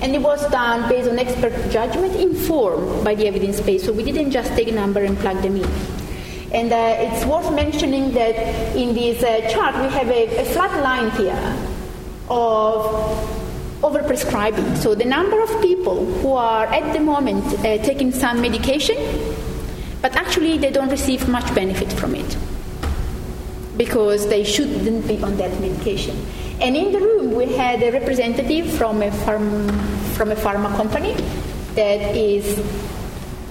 And it was done based on expert judgment, informed by the evidence base. So we didn't just take a number and plug them in. And uh, it's worth mentioning that in this uh, chart we have a, a flat line here of overprescribing. So the number of people who are at the moment uh, taking some medication, but actually they don't receive much benefit from it because they shouldn't be on that medication. And in the room we had a representative from a, farm, from a pharma company that is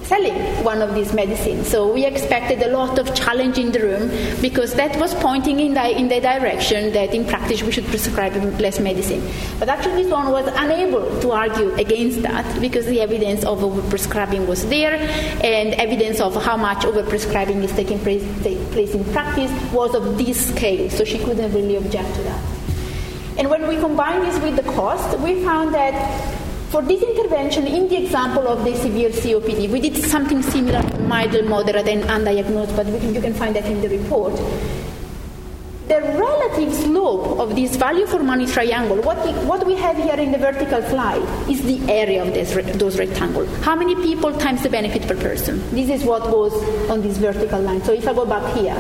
selling one of these medicines. So we expected a lot of challenge in the room because that was pointing in the, in the direction that in practice we should prescribe less medicine. But actually, this one was unable to argue against that because the evidence of overprescribing was there and evidence of how much overprescribing is taking place, take place in practice was of this scale. So she couldn't really object to that. And when we combine this with the cost, we found that for this intervention, in the example of the severe COPD, we did something similar, mild, moderate, and undiagnosed, but can, you can find that in the report. The relative slope of this value for money triangle, what we, what we have here in the vertical slide, is the area of this, those rectangles. How many people times the benefit per person? This is what goes on this vertical line. So if I go back here,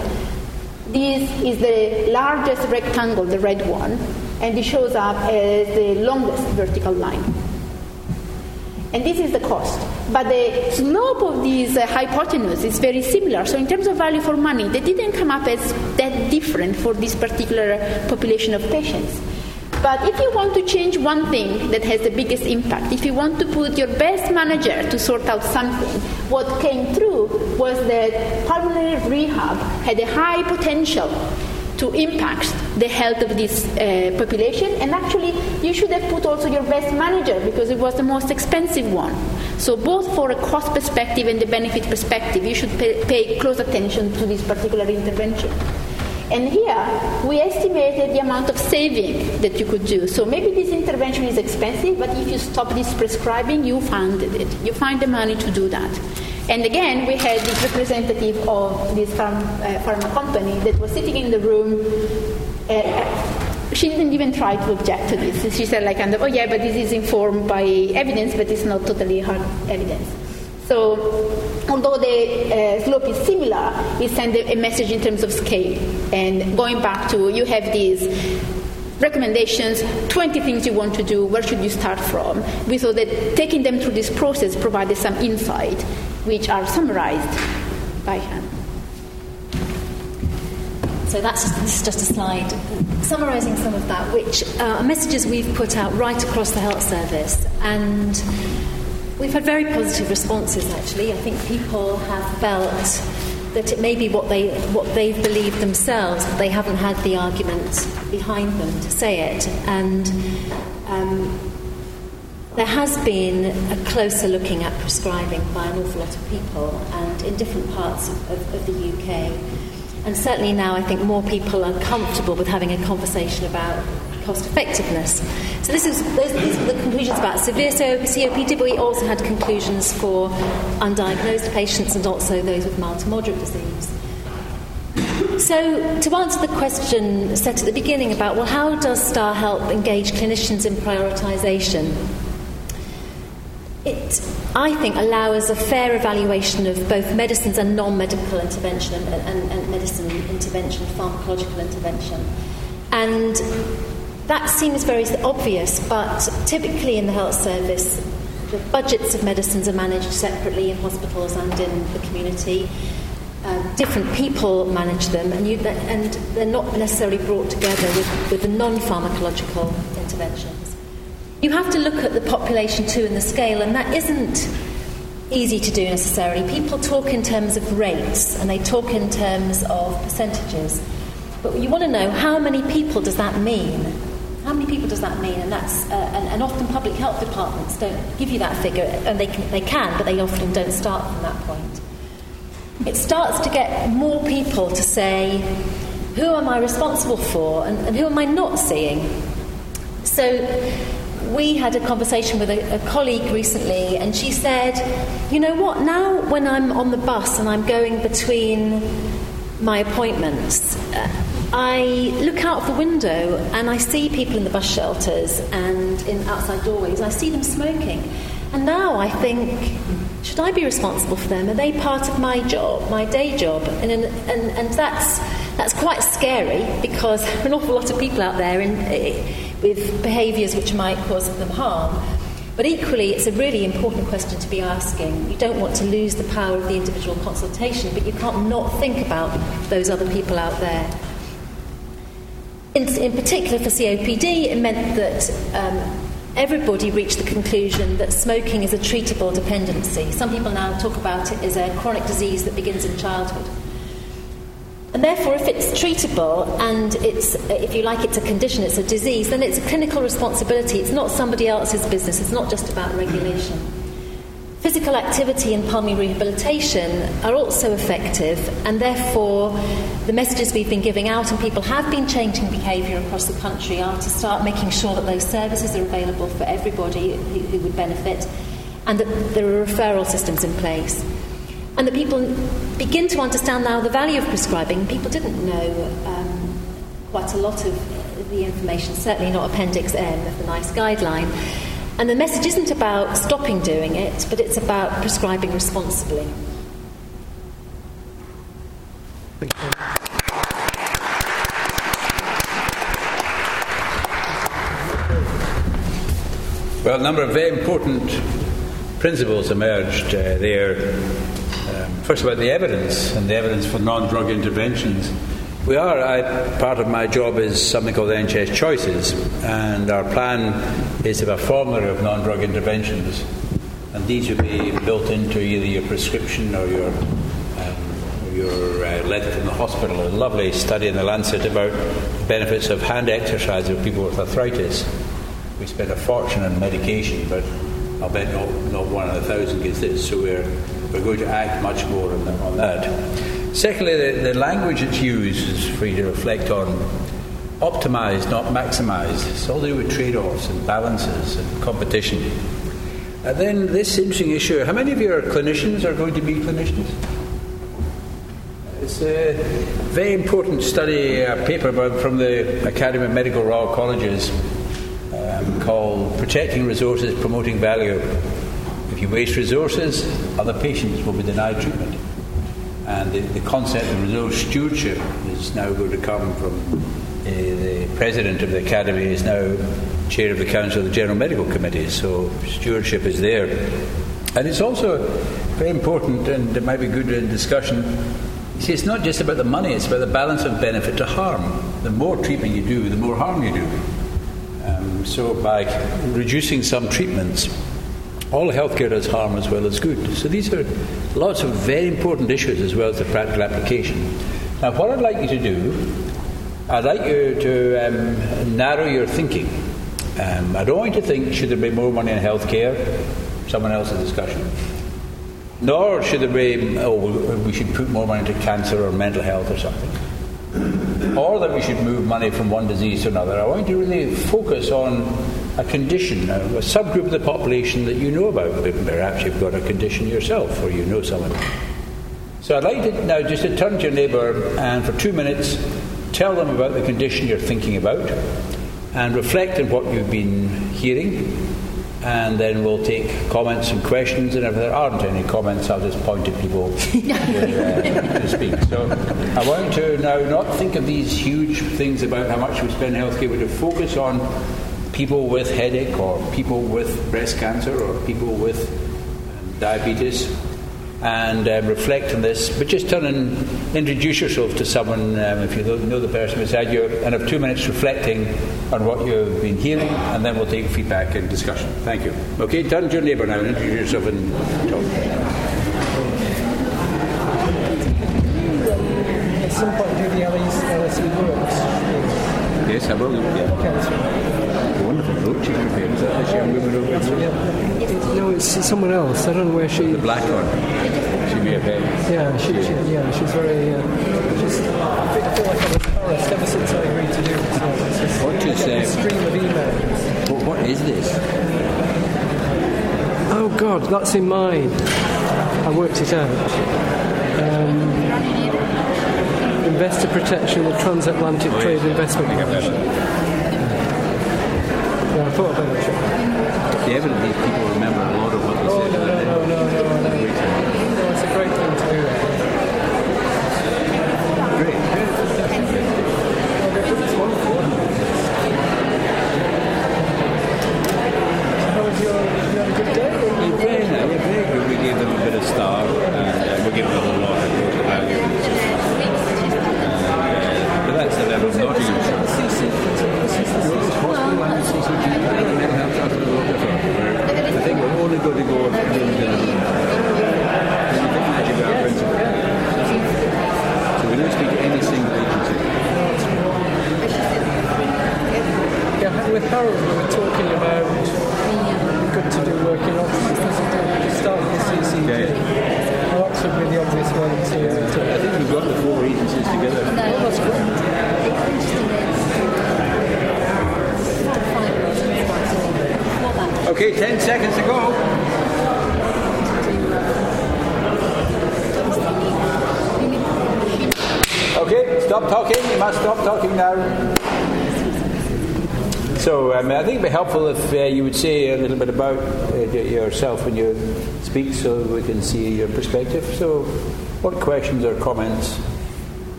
this is the largest rectangle, the red one, and it shows up as the longest vertical line. And this is the cost. But the slope of these uh, hypotenuse is very similar. So, in terms of value for money, they didn't come up as that different for this particular population of patients. But if you want to change one thing that has the biggest impact, if you want to put your best manager to sort out something, what came through was that pulmonary rehab had a high potential to impact the health of this uh, population. And actually, you should have put also your best manager because it was the most expensive one. So, both for a cost perspective and the benefit perspective, you should pay, pay close attention to this particular intervention. And here, we estimated the amount of saving that you could do. So maybe this intervention is expensive, but if you stop this prescribing, you funded it. You find the money to do that. And again, we had this representative of this farm, uh, pharma company that was sitting in the room. Uh, she didn't even try to object to this. She said, like, oh yeah, but this is informed by evidence, but it's not totally hard evidence. So, although the uh, slope is similar, it sends a message in terms of scale. And going back to, you have these recommendations, 20 things you want to do, where should you start from? We thought that taking them through this process provided some insight which are summarized by him. So that's this is just a slide summarising some of that, which are messages we've put out right across the health service, and we've had very positive responses. Actually, I think people have felt that it may be what they what they've believed themselves, but they haven't had the argument behind them to say it, and. Um, there has been a closer looking at prescribing by an awful lot of people and in different parts of, of, of, the UK. And certainly now, I think more people are comfortable with having a conversation about cost effectiveness. So, this is, those, these are the conclusions about severe COPD, but we also had conclusions for undiagnosed patients and also those with mild to moderate disease. So, to answer the question set at the beginning about, well, how does STAR help engage clinicians in prioritisation? It, I think, allows a fair evaluation of both medicines and non medical intervention and, and, and, medicine intervention, pharmacological intervention. And that seems very obvious, but typically in the health service, the budgets of medicines are managed separately in hospitals and in the community. Uh, different people manage them, and, you, and, they're not necessarily brought together with, with the non pharmacological interventions. You have to look at the population too and the scale, and that isn't easy to do necessarily. People talk in terms of rates and they talk in terms of percentages. But you want to know how many people does that mean? How many people does that mean? And that's uh, and, and, often public health departments don't give you that figure, and they can, they can, but they often don't start from that point. It starts to get more people to say, who am I responsible for, and, and who am I not seeing? So we had a conversation with a, a, colleague recently, and she said, You know what, now when I'm on the bus and I'm going between my appointments, uh, I look out the window and I see people in the bus shelters and in outside doorways, I see them smoking. And now I think, should I be responsible for them? Are they part of my job, my day job? And, and, and that's, that's quite scary because there are an awful lot of people out there in, with behaviours which might cause them harm. But equally, it's a really important question to be asking. You don't want to lose the power of the individual consultation, but you can't not think about those other people out there. In, in particular, for COPD, it meant that um, everybody reached the conclusion that smoking is a treatable dependency. Some people now talk about it as a chronic disease that begins in childhood. And therefore, if it's treatable and it's, if you like, it's a condition, it's a disease, then it's a clinical responsibility. It's not somebody else's business. It's not just about regulation. Physical activity and pulmonary rehabilitation are also effective, and therefore, the messages we've been giving out, and people have been changing behaviour across the country, are to start making sure that those services are available for everybody who, who would benefit, and that there are referral systems in place and that people begin to understand now the value of prescribing. People didn't know um, quite a lot of the information, certainly not Appendix M of the NICE guideline. And the message isn't about stopping doing it, but it's about prescribing responsibly. Well, a number of very important principles emerged uh, there first about the evidence and the evidence for non-drug interventions. We are, I, part of my job is something called NHS Choices, and our plan is to have a formulary of non-drug interventions, and these will be built into either your prescription or your um, your uh, letter from the hospital. A lovely study in the Lancet about the benefits of hand exercise for people with arthritis. We spend a fortune on medication, but I'll bet not, not one in a thousand gets this. So we're we're going to act much more on, on that. Secondly, the, the, language that's used is for you to reflect on optimised, not maximised. It's all to do with trade offs and balances and competition. And then this interesting issue how many of you are clinicians are going to be clinicians? It's a very important study, a paper from the Academy of Medical Royal Colleges um, called Protecting Resources, Promoting Value if you waste resources, other patients will be denied treatment. And the, the concept of resource stewardship is now going to come from uh, the president of the academy is now chair of the council of the general medical committee. So stewardship is there, and it's also very important, and it might be good in discussion. See, it's not just about the money; it's about the balance of benefit to harm. The more treatment you do, the more harm you do. Um, so by reducing some treatments, all healthcare does harm as well as good. So these are lots of very important issues as well as the practical application. Now, what I'd like you to do, I'd like you to um, narrow your thinking. Um, I don't want you to think, should there be more money in healthcare? Someone else's discussion. Nor should there be, oh, we should put more money into cancer or mental health or something. or that we should move money from one disease to another. I want you to really focus on a condition, a, a subgroup of the population that you know about. Perhaps you've got a condition yourself or you know someone. So I'd like to now just to turn to your neighbour and for two minutes tell them about the condition you're thinking about and reflect on what you've been hearing and then we'll take comments and questions. And if there aren't any comments, I'll just point at people to, uh, to speak. So I want to now not think of these huge things about how much we spend on healthcare, but to focus on people with headache or people with breast cancer or people with um, diabetes and uh, reflect on this. But just turn and introduce yourself to someone um, if you know the person beside you, and have two minutes reflecting on what you've been hearing, and then we'll take feedback and discussion. Thank you. Okay, turn to your neighbour now and introduce yourself and talk. Some point, do the LSE works. Yes, I will. Yeah. Okay, that's right. Wonderful note she's prepared. Is that this young woman over there? No, it's someone else. I don't know where she. The black one. She'd be a bed. Yeah, she, she, yeah, she's very. Uh, she's, I, feel, like I'm embarrassed ever since I agreed to do it. So it's just, What is, I this stream of emails. What, what is this? Oh God, that's in mine. I worked it out. Um, investor protection, the transatlantic trade investment. Yeah, I thought I'd better check. The evidence these people remember a lot of what Oh said. no, no, no, no, no, no. No, it's a great thing to do. Great. How was your, you had a good day? Yeah, very nice. Yeah, very good. We gave them a bit of star, and uh, we gave them a whole lot of good value. Uh, but that's the level of Nottinghamshire. Hospital and CCG, mental health trust are a little different. We're- I think we're only going to go if we're doing the magic our principle. So we don't speak to any single agency. Yeah, with Harold we were talking about good to do work in Oxford. To start with the CCG. Yeah. Well, Oxford would be the obvious one to, to I think we've got the four agencies together. Oh, that's great. Okay, 10 seconds to go. Okay, stop talking. You must stop talking now. So um, I think it'd be helpful if uh, you would say a little bit about uh, yourself when you speak so we can see your perspective. So, what questions or comments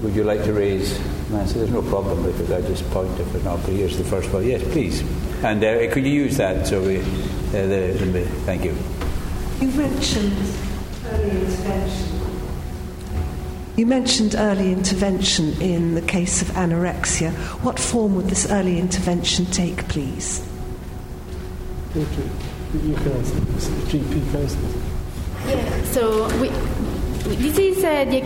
would you like to raise? And I say there's no problem because I just point if it's not. But here's the first one. Yes, please. And uh, could you use that? So we, the, the, thank you. You mentioned early intervention. You mentioned early intervention in the case of anorexia. What form would this early intervention take, please? Thank you. You can answer. This is the GP process. Yeah, so we, this is uh, the,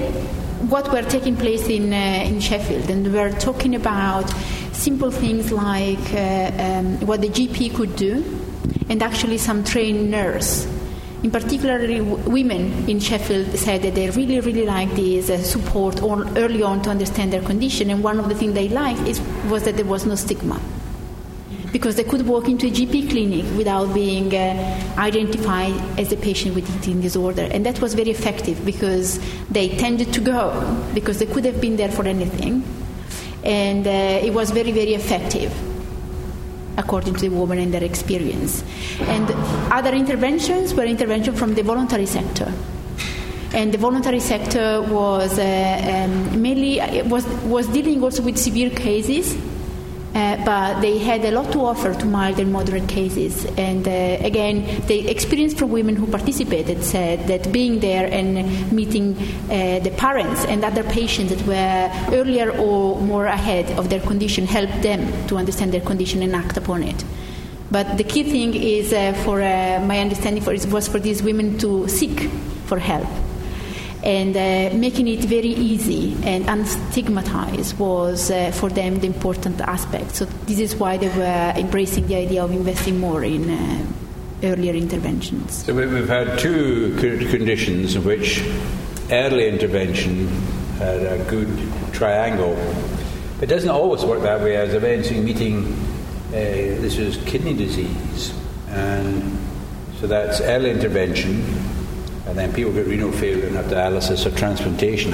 what we're taking place in, uh, in Sheffield, and we're talking about simple things like uh, um, what the GP could do, and actually some trained nurse. In particular, women in Sheffield said that they really, really liked this uh, support early on to understand their condition, and one of the things they liked is, was that there was no stigma because they could walk into a GP clinic without being uh, identified as a patient with eating disorder. And that was very effective because they tended to go because they could have been there for anything. And uh, it was very, very effective according to the woman and their experience. And other interventions were intervention from the voluntary sector. And the voluntary sector was uh, um, mainly was was dealing also with severe cases, uh, but they had a lot to offer to mild and moderate cases. And uh, again, the experience from women who participated said that being there and meeting uh, the parents and other patients that were earlier or more ahead of their condition helped them to understand their condition and act upon it. But the key thing is, uh, for uh, my understanding, for, was for these women to seek for help and uh, making it very easy and unstigmatized was uh, for them the important aspect. So this is why they were embracing the idea of investing more in uh, earlier interventions. So we- we've had two conditions in which early intervention had a good triangle. It doesn't always work that way. As I mentioned, meeting, uh, this was kidney disease, and so that's early intervention, and then people get renal failure and have dialysis or transplantation.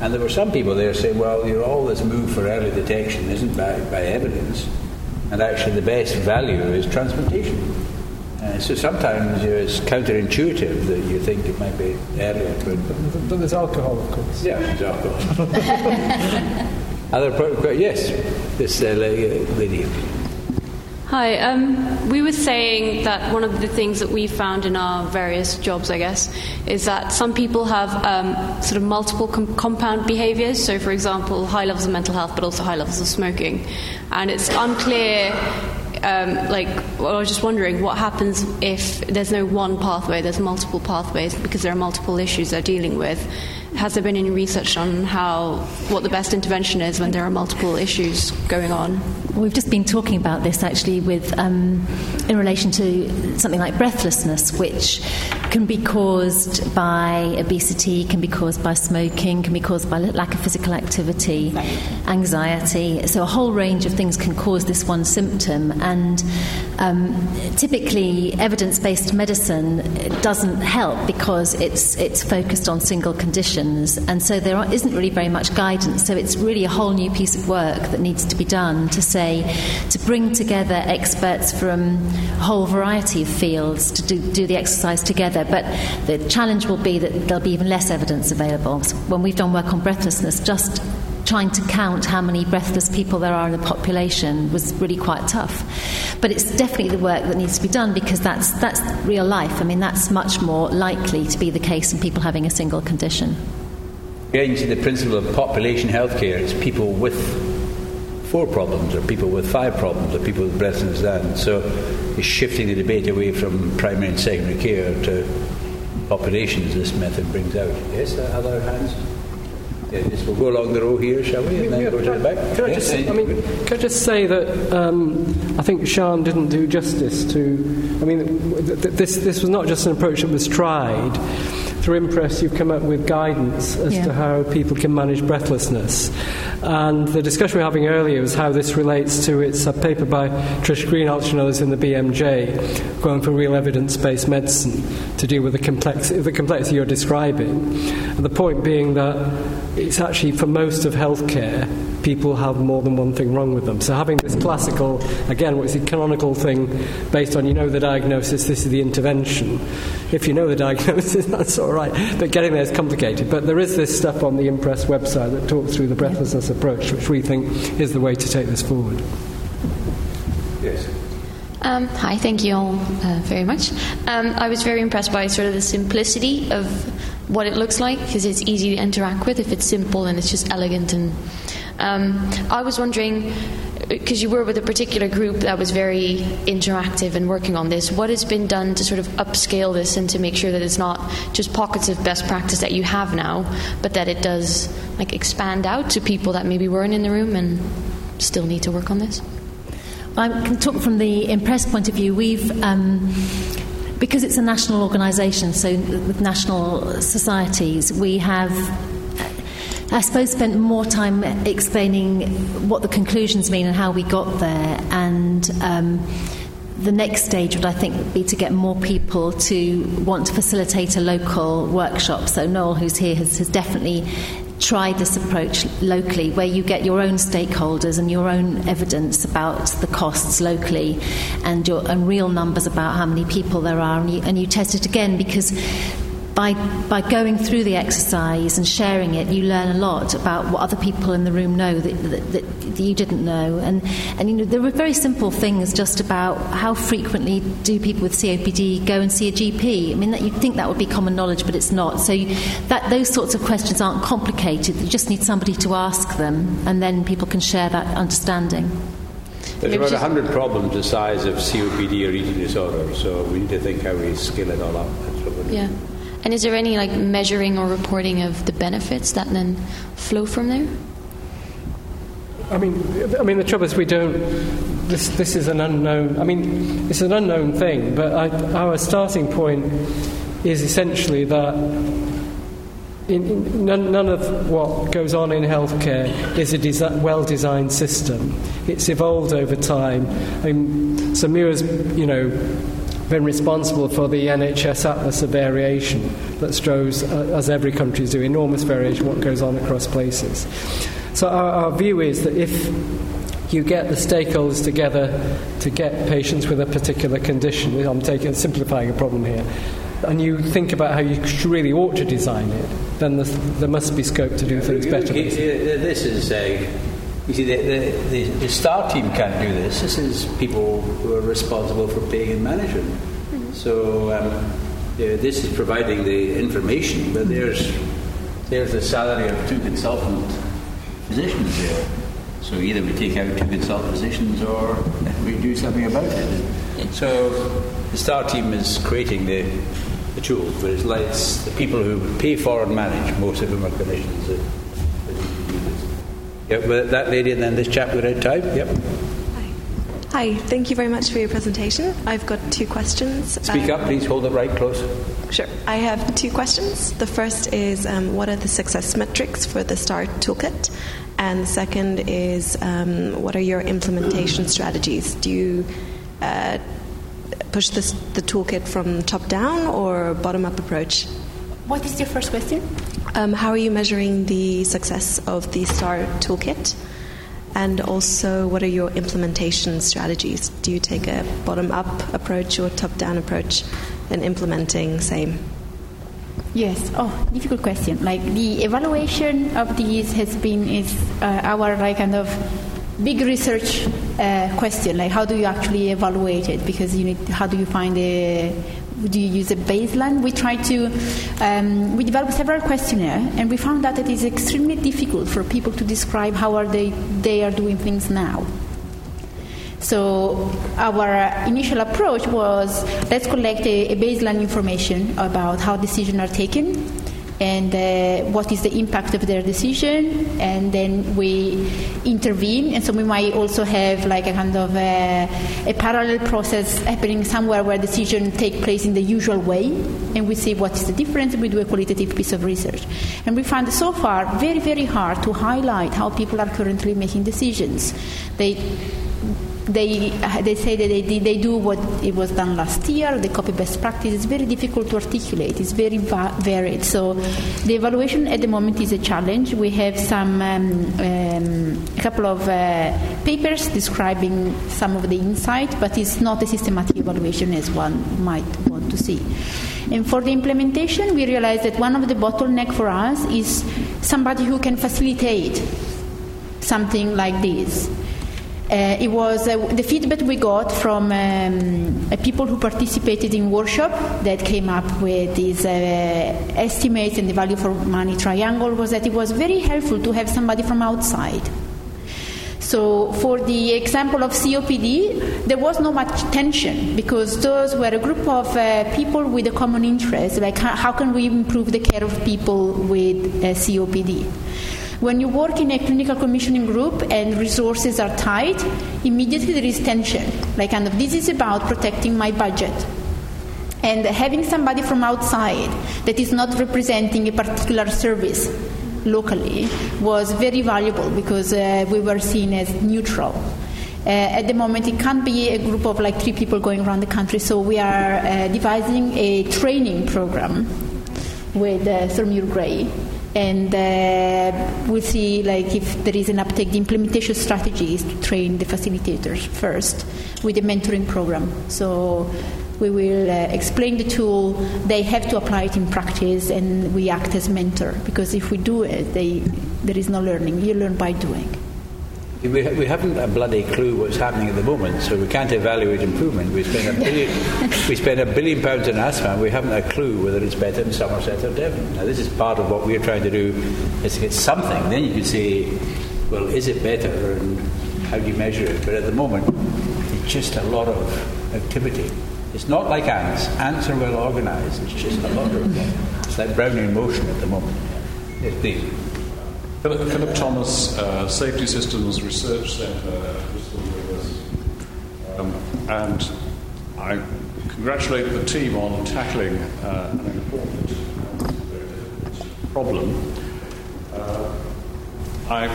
And there were some people there saying, well, you know, all this move for early detection isn't backed by evidence, and actually the best value is transplantation. Uh, so sometimes you know, it's counterintuitive that you think it might be earlier. But, but there's alcohol, of course. Yeah, there's alcohol. Other pro- yes, this uh, lady. Hi. Um, we were saying that one of the things that we found in our various jobs, I guess, is that some people have um, sort of multiple com- compound behaviours. So, for example, high levels of mental health, but also high levels of smoking. And it's unclear um, like, well, I was just wondering what happens if there's no one pathway, there's multiple pathways because there are multiple issues they're dealing with. Has there been any research on how what the best intervention is when there are multiple issues going on? We've just been talking about this actually with um, in relation to something like breathlessness, which can be caused by obesity, can be caused by smoking, can be caused by lack of physical activity, anxiety. So a whole range of things can cause this one symptom, and um, typically evidence-based medicine doesn't help because it's it's focused on single conditions, and so there isn't really very much guidance. So it's really a whole new piece of work that needs to be done to say to bring together experts from a whole variety of fields to do, do the exercise together. But the challenge will be that there'll be even less evidence available. So when we've done work on breathlessness, just trying to count how many breathless people there are in the population was really quite tough. But it's definitely the work that needs to be done because that's, that's real life. I mean, that's much more likely to be the case in people having a single condition. Getting to the principle of population healthcare, it's people with four problems, or people with five problems, or people with breathlessness so it's shifting the debate away from primary and secondary care to populations this method brings out. Yes, uh, other hands? Yes, we'll go along the row here, shall we, and then yeah, go to the back. Can I, just, I mean, can I just say that um, I think Siân didn't do justice to. I mean, this this was not just an approach that was tried through IMPRESS, you've come up with guidance as yeah. to how people can manage breathlessness. And the discussion we were having earlier was how this relates to it's a paper by Trish Greenhalgh and others in the BMJ, going for real evidence-based medicine to deal with the, complex, the complexity you're describing. And the point being that it's actually for most of healthcare people have more than one thing wrong with them. So having this classical, again, what's the canonical thing based on you know the diagnosis, this is the intervention. If you know the diagnosis, that's all right. But getting there is complicated. But there is this stuff on the IMPRESS website that talks through the breathlessness approach, which we think is the way to take this forward. Yes. Um, hi, thank you all uh, very much. Um, I was very impressed by sort of the simplicity of what it looks like because it's easy to interact with if it's simple and it's just elegant and um, I was wondering, because you were with a particular group that was very interactive and working on this, what has been done to sort of upscale this and to make sure that it's not just pockets of best practice that you have now, but that it does like expand out to people that maybe weren't in the room and still need to work on this? I can talk from the IMPRESS point of view. We've um, because it's a national organisation, so with national societies, we have I suppose, spent more time explaining what the conclusions mean and how we got there. And um, the next stage would, I think, be to get more people to want to facilitate a local workshop. So Noel, who's here, has, has definitely tried this approach locally where you get your own stakeholders and your own evidence about the costs locally and, your, and real numbers about how many people there are and you, and you test it again because by, by going through the exercise and sharing it, you learn a lot about what other people in the room know that, that, that, you didn't know. And, and you know, there were very simple things just about how frequently do people with COPD go and see a GP. I mean, that, you'd think that would be common knowledge, but it's not. So you, that, those sorts of questions aren't complicated. You just need somebody to ask them, and then people can share that understanding. There's about 100 problems the size of COPD or eating disorder, so we need to think how we scale it all up. yeah. And is there any like measuring or reporting of the benefits that then flow from there? I mean, I mean, the trouble is we don't. This this is an unknown. I mean, it's an unknown thing. But I, our starting point is essentially that in, in, none, none, of what goes on in healthcare is a desi- well-designed system. It's evolved over time. I mean, Sir Muir's, you know, been responsible for the NHS Atlas of variation that shows, uh, as every country is doing, enormous variation what goes on across places. So our, our view is that if you get the stakeholders together to get patients with a particular condition. I'm taking simplifying a problem here. And you think about how you really ought to design it, then there must be scope to do things better. This is a you see, the, the, the, STAR team can't do this. This is people who are responsible for paying and management. Mm-hmm. So um, yeah, this is providing the information, but there's there's the salary of two consultant physicians there. So either we take out two consultant physicians or we do something about it. So the STAR team is creating the, the tool, but it's like the people who pay for and manage, most of them are clinicians. Yep, well, that lady and then this chap with red tie. Yep. Hi. Hi, thank you very much for your presentation. I've got two questions. Speak um, up, please. Hold it right close. Sure. I have two questions. The first is um, what are the success metrics for the STAR toolkit? And the second is um, what are your implementation strategies? Do you uh, push this, the toolkit from top down or bottom up approach? What is your first question? Um, how are you measuring the success of the STAR toolkit? And also, what are your implementation strategies? Do you take a bottom up approach or top down approach in implementing same? Yes. Oh, difficult question. Like the evaluation of these has been is uh, our like kind of big research uh, question. Like how do you actually evaluate it? Because you need how do you find a do you use a baseline? We tried to, um, we developed several questionnaires, and we found that it is extremely difficult for people to describe how are they, they are doing things now. So our initial approach was let's collect a, a baseline information about how decisions are taken, and uh, what is the impact of their decision, and then we intervene. And so we might also have like a kind of a, a parallel process happening somewhere where decision take place in the usual way, and we see what is the difference. We do a qualitative piece of research, and we find so far very very hard to highlight how people are currently making decisions. They they, they say that they, they do what it was done last year, they copy best practice. It's very difficult to articulate, it's very va- varied. So the evaluation at the moment is a challenge. We have some, um, um, a couple of uh, papers describing some of the insight, but it's not a systematic evaluation as one might want to see. And for the implementation, we realized that one of the bottleneck for us is somebody who can facilitate something like this. Uh, it was uh, the feedback we got from um, uh, people who participated in workshop that came up with these uh, estimates and the value for money triangle was that it was very helpful to have somebody from outside. So, for the example of COPD, there was no much tension because those were a group of uh, people with a common interest, like how, how, can we improve the care of people with uh, COPD. When you work in a clinical commissioning group and resources are tight, immediately there is tension. Like, kind of, this is about protecting my budget. And having somebody from outside that is not representing a particular service locally was very valuable because uh, we were seen as neutral. Uh, at the moment, it can't be a group of like three people going around the country, so we are uh, devising a training program with uh, Sir Muir Gray and uh, we'll see like if there is an uptake. The implementation strategy is to train the facilitators first with a mentoring program. So we will uh, explain the tool. They have to apply it in practice, and we act as mentor because if we do it, they, there is no learning. You learn by doing. We, we haven't a bloody clue what's happening at the moment, so we can't evaluate improvement. We spend a billion, we spend a billion pounds on asthma, and we haven't a clue whether it's better in Somerset or Devon. Now, this is part of what we're trying to do, is to get something. Then you can say, well, is it better, and how do you measure it? But at the moment, it's just a lot of activity. It's not like ants. Ants are well organised. It's just a lot of. It's like Brownian motion at the moment. Yes, please. Philip, Philip Thomas, uh, Safety Systems Research Centre Bristol University. Um, and I congratulate the team on tackling uh, an important problem. Uh, I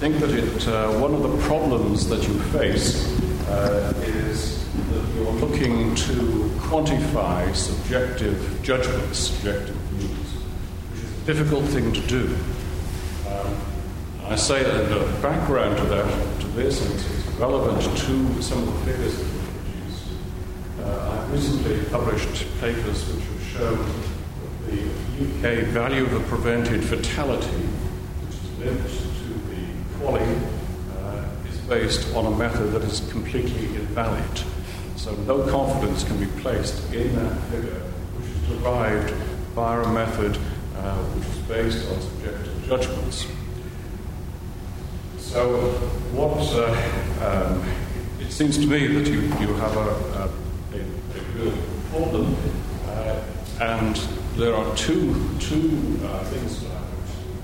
think that it, uh, one of the problems that you face uh, is that you're looking to quantify subjective judgments, subjective views, which is a difficult thing to do. I say that the background to that, to this, it's relevant to some of the figures that we produced. Uh, I've recently published papers which have shown that the UK value of a prevented fatality, which is linked to the QALY, uh, is based on a method that is completely invalid. So no confidence can be placed in that figure, which is derived via a method uh, which is based on subjective judgments. So, what uh, um, it seems to me that you, you have a, a, a real problem, uh, and there are two, two uh, things.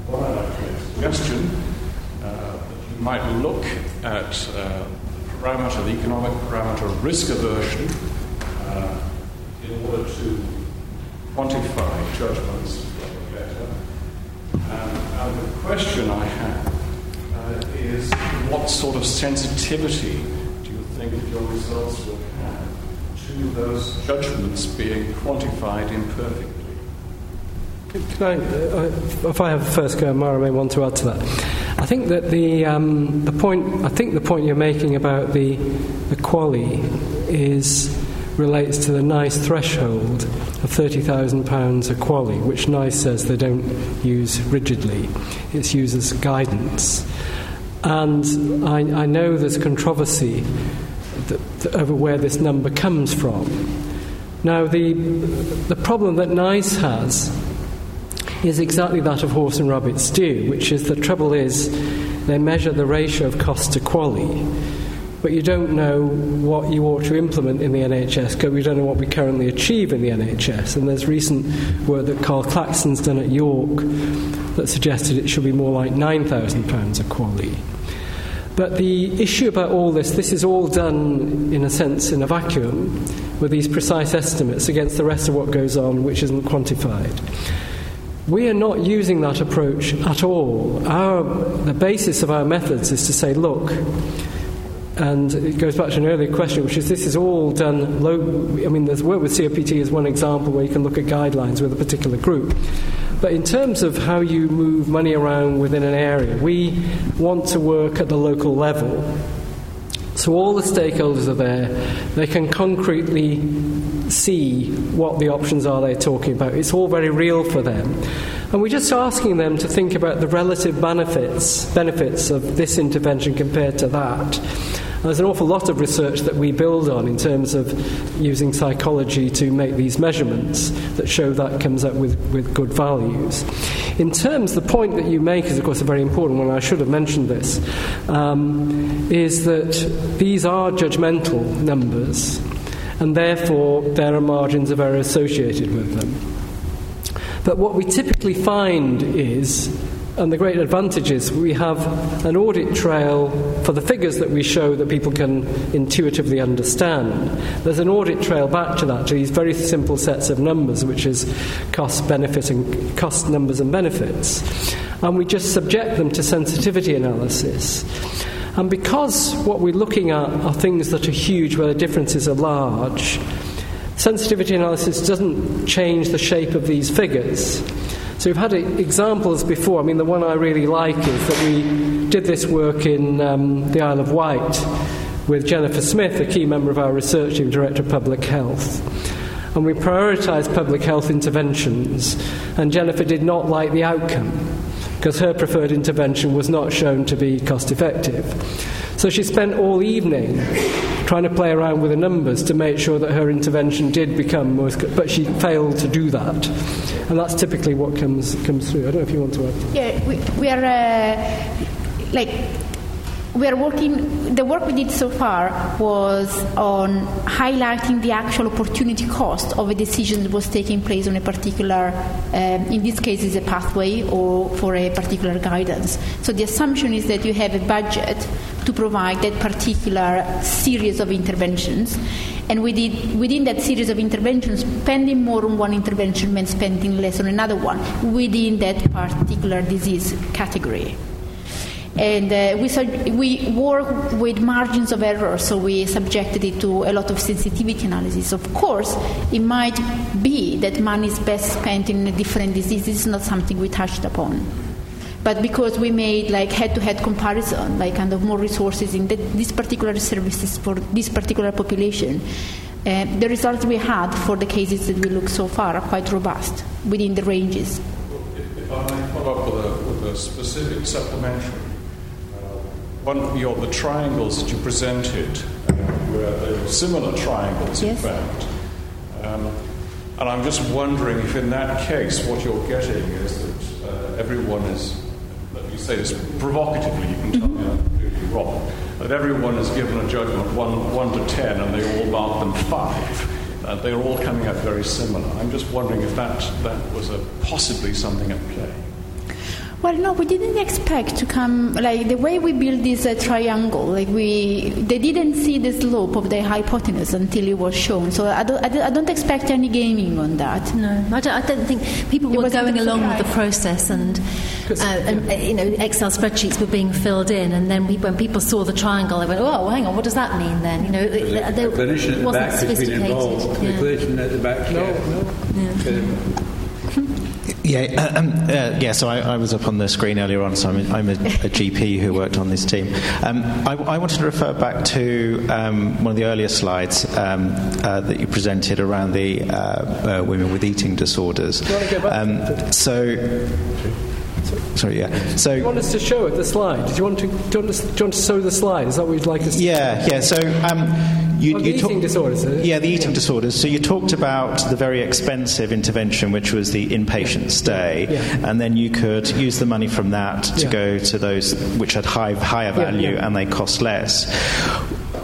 One, I'd like to make suggestion uh, that you might look at uh, the parameter, the economic parameter of risk aversion, uh, in order to quantify judgments. And the question I have uh, is what sort of sensitivity do you think your results will have to those judgments being quantified imperfectly? I, uh, if I have a first go, Mara may want to add to that. I think that the um, the point I think the point you're making about the the QALY is relates to the NICE threshold of £30,000 a QALY, which NICE says they don't use rigidly. It's used as guidance. And I, I know there's controversy that, that over where this number comes from. Now, the, the problem that NICE has is exactly that of horse and rabbit stew, which is the trouble is they measure the ratio of cost to QALY, but you don't know what you ought to implement in the NHS because we don't know what we currently achieve in the NHS. And there's recent work that Karl Claxton's done at York that suggested it should be more like £9,000 a QALY. But the issue about all this, this is all done in a sense in a vacuum with these precise estimates against the rest of what goes on, which isn't quantified. We are not using that approach at all. Our, the basis of our methods is to say, look, and it goes back to an earlier question, which is this is all done low. I mean, there's work with COPD as one example where you can look at guidelines with a particular group. But in terms of how you move money around within an area, we want to work at the local level. So all the stakeholders are there. They can concretely see what the options are they're talking about. It's all very real for them. And we're just asking them to think about the relative benefits, benefits of this intervention compared to that. There's an awful lot of research that we build on in terms of using psychology to make these measurements that show that comes up with, with good values. In terms, the point that you make is, of course, a very important one. I should have mentioned this. Um, is that these are judgmental numbers, and therefore there are margins of error associated with them. But what we typically find is and the great advantage is we have an audit trail for the figures that we show that people can intuitively understand. There's an audit trail back to that, to these very simple sets of numbers, which is cost, benefit, and cost numbers and benefits. And we just subject them to sensitivity analysis. And because what we're looking at are things that are huge where the differences are large, sensitivity analysis doesn't change the shape of these figures. So we've had examples before. I mean, the one I really like is that we did this work in um, the Isle of Wight with Jennifer Smith, a key member of our research team, Director of Public Health. And we prioritised public health interventions, and Jennifer did not like the outcome because her preferred intervention was not shown to be cost effective. So she spent all evening trying to play around with the numbers to make sure that her intervention did become most, but she failed to do that. And that's typically what comes comes through. I don't know if you want to add. Yeah, we, we are uh, like we are working, the work we did so far was on highlighting the actual opportunity cost of a decision that was taking place on a particular, um, in this case, is a pathway or for a particular guidance. So the assumption is that you have a budget to provide that particular series of interventions. And within, within that series of interventions, spending more on one intervention means spending less on another one within that particular disease category and uh, we, we work with margins of error, so we subjected it to a lot of sensitivity analysis. Of course, it might be that money is best spent in a different disease. Is not something we touched upon. But because we made like head-to-head comparison, like kind of more resources in the, these particular services for this particular population, uh, the results we had for the cases that we looked so far are quite robust within the ranges. If I may follow up with a, with a specific supplementary. One, your, the triangles that you presented uh, were similar triangles, yes. in fact. Um, and I'm just wondering if, in that case, what you're getting is that uh, everyone is, let me say this provocatively, you can tell me I'm completely wrong, that everyone is given a judgment one, one to ten and they all mark them five. Uh, they're all coming out very similar. I'm just wondering if that, that was a, possibly something at play. Well, no, we didn't expect to come like the way we built this uh, triangle. Like we, they didn't see the slope of the hypotenuse until it was shown. So I don't, I don't expect any gaming on that. No, I don't, I don't think people It were going a along with the process, and, uh, and uh, you know, Excel spreadsheets were being filled in, and then we, when people saw the triangle, they went, "Oh, hang on, what does that mean then?" You know, it, The it- they- clinician at the wasn't back has been sophisticated. involved. The clinician at the back. No, no. Yeah, uh, um, uh, yeah. So I, I was up on the screen earlier on. So I'm, a, I'm a, a GP who worked on this team. Um, I, I wanted to refer back to um, one of the earlier slides um, uh, that you presented around the uh, uh, women with eating disorders. you wanna go back Um, so, sorry, yeah. So Do you want us to show it, the slide? Do you want to, do you want us, do you want to show the slide? Is that what you'd like us to Yeah, yeah. So um, you, the you eating disorders, is it? Yeah, the eating disorders. So you talked about the very expensive intervention, which was the inpatient stay, Yeah. and then you could use the money from that to Yeah. go to those which had high, higher Yeah, value yeah. and they cost less.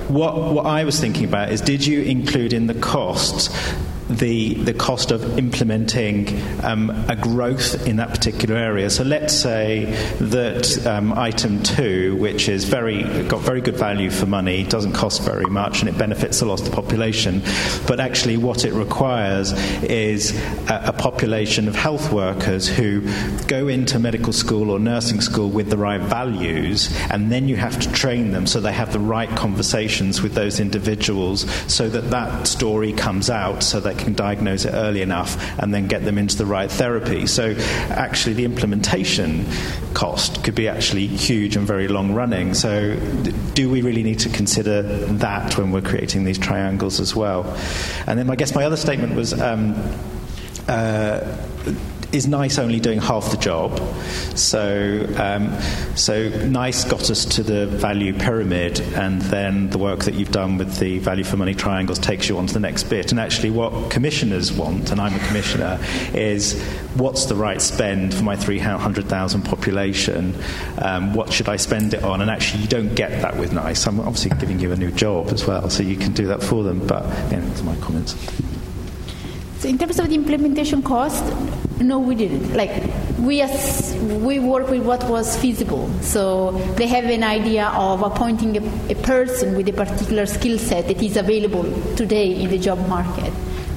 What, what I was thinking about is did you include in the costs the, the cost of implementing um, a growth in that particular area? So let's say that um, item two, which is very, got very good value for money, doesn't cost very much, and it benefits a lot of the population, but actually what it requires is a, a population of health workers who go into medical school or nursing school with the right values, and then you have to train them so they have the right conversations with those individuals so that that story comes out so they can diagnose it early enough and then get them into the right therapy. So actually the implementation cost could be actually huge and very long running. So do we really need to consider that when we're creating these triangles as well? And then I guess my other statement was um, uh, is NICE only doing half the job? So, um, so NICE got us to the value pyramid, and then the work that you've done with the value for money triangles takes you on to the next bit. And actually, what commissioners want, and I'm a commissioner, is what's the right spend for my 300,000 population? Um, what should I spend it on? And actually, you don't get that with NICE. I'm obviously giving you a new job as well, so you can do that for them. But yeah, are my comments. So in terms of the implementation cost, no, we didn't. Like we as we work with what was feasible. So they have an idea of appointing a, a person with a particular skill set that is available today in the job market.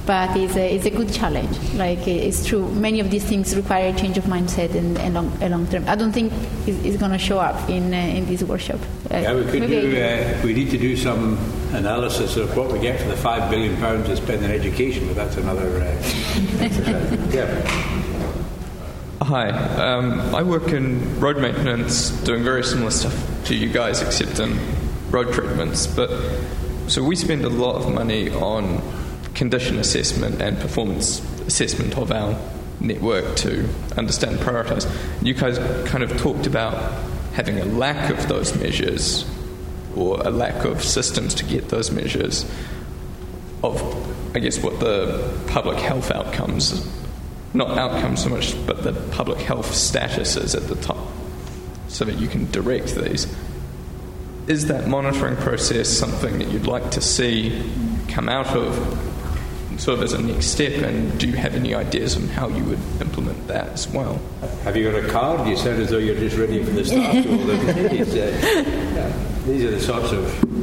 But it's a, it's a good challenge. Like it's true, many of these things require a change of mindset and, and long, a long term. I don't think it's, it's going to show up in uh, in this workshop. Uh, Yeah, we could do. Uh, we need to do some analysis of what we get for the five billion pounds to spend on education, but that's another. Uh, exercise. yeah. Hi, um, I work in road maintenance, doing very similar stuff to you guys, except in road treatments. But so we spend a lot of money on condition assessment and performance assessment of our network to understand and prioritize. You guys kind of talked about having a lack of those measures or a lack of systems to get those measures of, I guess, what the public health outcomes, not outcomes so much, but the public health status is at the top, so that you can direct these. Is that monitoring process something that you'd like to see come out of, sort of as a next step? And do you have any ideas on how you would implement that as well? Have you got a card? You sound as though you're just ready for the start. These, uh, yeah, these are the sorts of.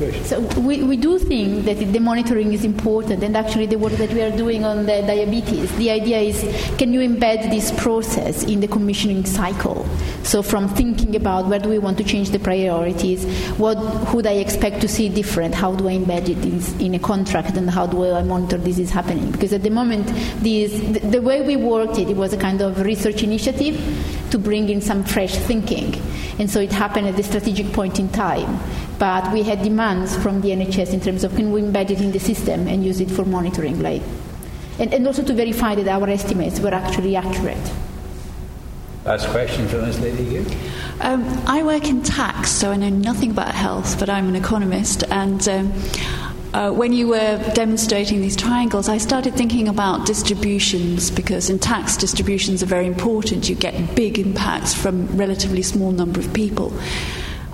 So we, we do think that the monitoring is important, and actually the work that we are doing on the diabetes, the idea is can you embed this process in the commissioning cycle? So from thinking about where do we want to change the priorities, what would I expect to see different, how do I embed it in, in a contract, and how do I monitor this is happening? Because at the moment, this, the, the way we worked it, it was a kind of research initiative to bring in some fresh thinking, and so it happened at the strategic point in time but we had demands from the NHS in terms of can we embed it in the system and use it for monitoring, like, and, and also to verify that our estimates were actually accurate. Last question from this lady here. Um, I work in tax, so I know nothing about health, but I'm an economist, and. Um, uh, when you were demonstrating these triangles, I started thinking about distributions because in tax, distributions are very important. You get big impacts from relatively small number of people.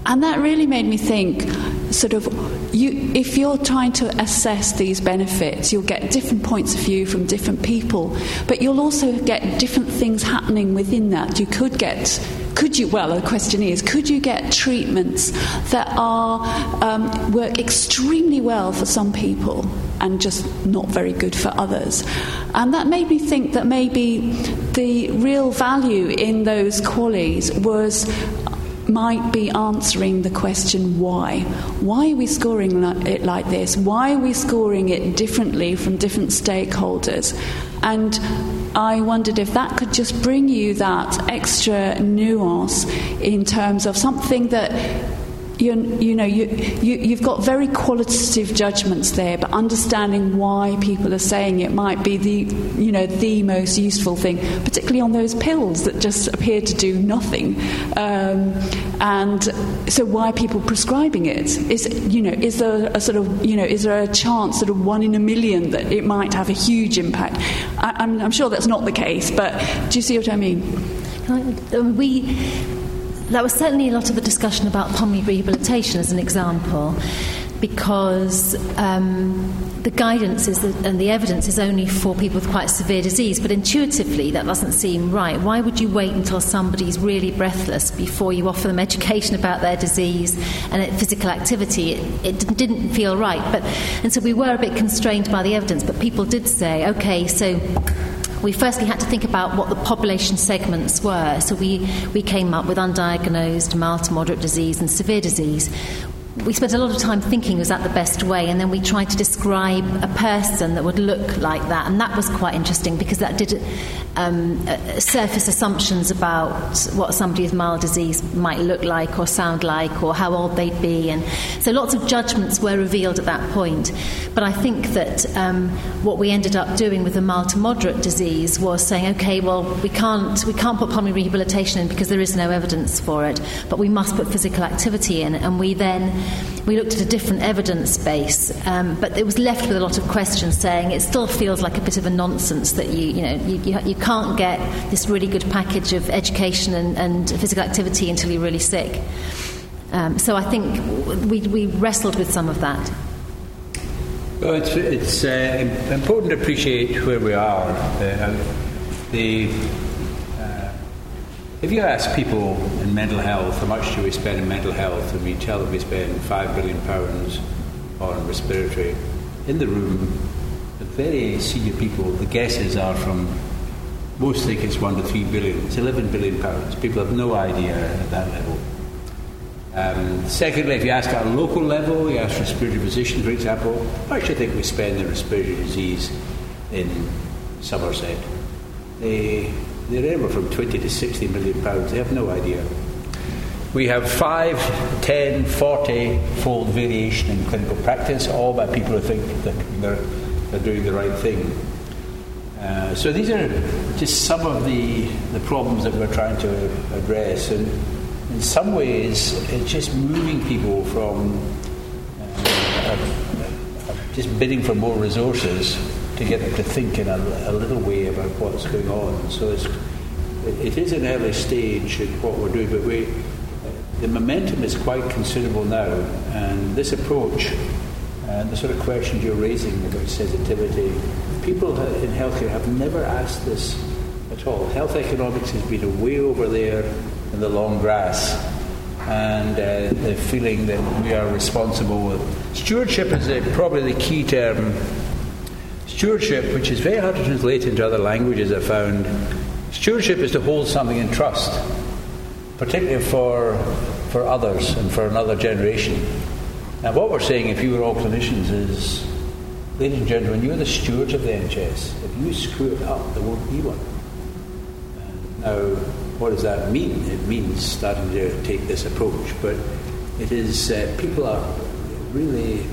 And that really made me think sort of you, if you're trying to assess these benefits, you'll get different points of view from different people, but you'll also get different things happening within that. You could get could you well the question is could you get treatments that are um, work extremely well for some people and just not very good for others? And that made me think that maybe the real value in those QALYs was might be answering the question why. Why are we scoring it like this? Why are we scoring it differently from different stakeholders? And I wondered if that could just bring you that extra nuance in terms of something that you, you know, you, you, you've got very qualitative judgments there, but understanding why people are saying it might be the, you know, the most useful thing, particularly on those pills that just appear to do nothing. Um, and so why people prescribing it? Is, you know, is there a sort of, you know, is there a chance, sort of one in a million, that it might have a huge impact? I, I'm, I'm sure that's not the case, but do you see what I mean? Um, we there was certainly a lot of the discussion about pulmonary rehabilitation as an example, because um, the guidance is that, and the evidence is only for people with quite severe disease, but intuitively that doesn't seem right. Why would you wait until somebody's really breathless before you offer them education about their disease and physical activity? It, it didn't feel right. But, and so we were a bit constrained by the evidence, but people did say, okay, so we firstly had to think about what the population segments were. So we, we came up with undiagnosed, mild to moderate disease, and severe disease. We spent a lot of time thinking was that the best way, and then we tried to describe a person that would look like that, and that was quite interesting because that did um, uh, surface assumptions about what somebody with mild disease might look like or sound like or how old they'd be. And so lots of judgments were revealed at that point. But I think that um, what we ended up doing with the mild to moderate disease was saying, okay, well, we can't, we can't put pulmonary rehabilitation in because there is no evidence for it, but we must put physical activity in. And we then we looked at a different evidence base, um, but it was left with a lot of questions saying it still feels like a bit of a nonsense that you, you know, you, you, can't get this really good package of education and, and physical activity until you're really sick. Um, so I think we, we wrestled with some of that. Well, it's, it's uh, important to appreciate where we are. Uh, the if you ask people in mental health how much do we spend in mental health, and we tell them we spend five billion pounds on respiratory, in the room, the very senior people, the guesses are from most think it's one to three billion. It's eleven billion pounds. People have no idea at that level. Um, secondly, if you ask at a local level, you ask respiratory physicians, for example, how much do you think we spend in respiratory disease in Somerset? They they're anywhere from 20 to 60 million pounds. They have no idea. We have 5, 10, 40 fold variation in clinical practice, all by people who think that they're, they're doing the right thing. Uh, so these are just some of the, the problems that we're trying to address. And in some ways, it's just moving people from uh, just bidding for more resources to get them to think in a, a little way about what's going on. So it's, it is an early stage in what we're doing, but we, the momentum is quite considerable now. And this approach and the sort of questions you're raising about sensitivity, people in healthcare have never asked this at all. Health economics has been way over there in the long grass. and uh, the feeling that we are responsible. Stewardship is probably the key term. Stewardship, which is very hard to translate into other languages, I found. Stewardship is to hold something in trust, particularly for, for others and for another generation. And what we're saying, if you were all clinicians, is ladies and gentlemen, you're the stewards of the NHS. If you screw it up, there won't be one. Now, what does that mean? It means starting to take this approach, but it is uh, people are really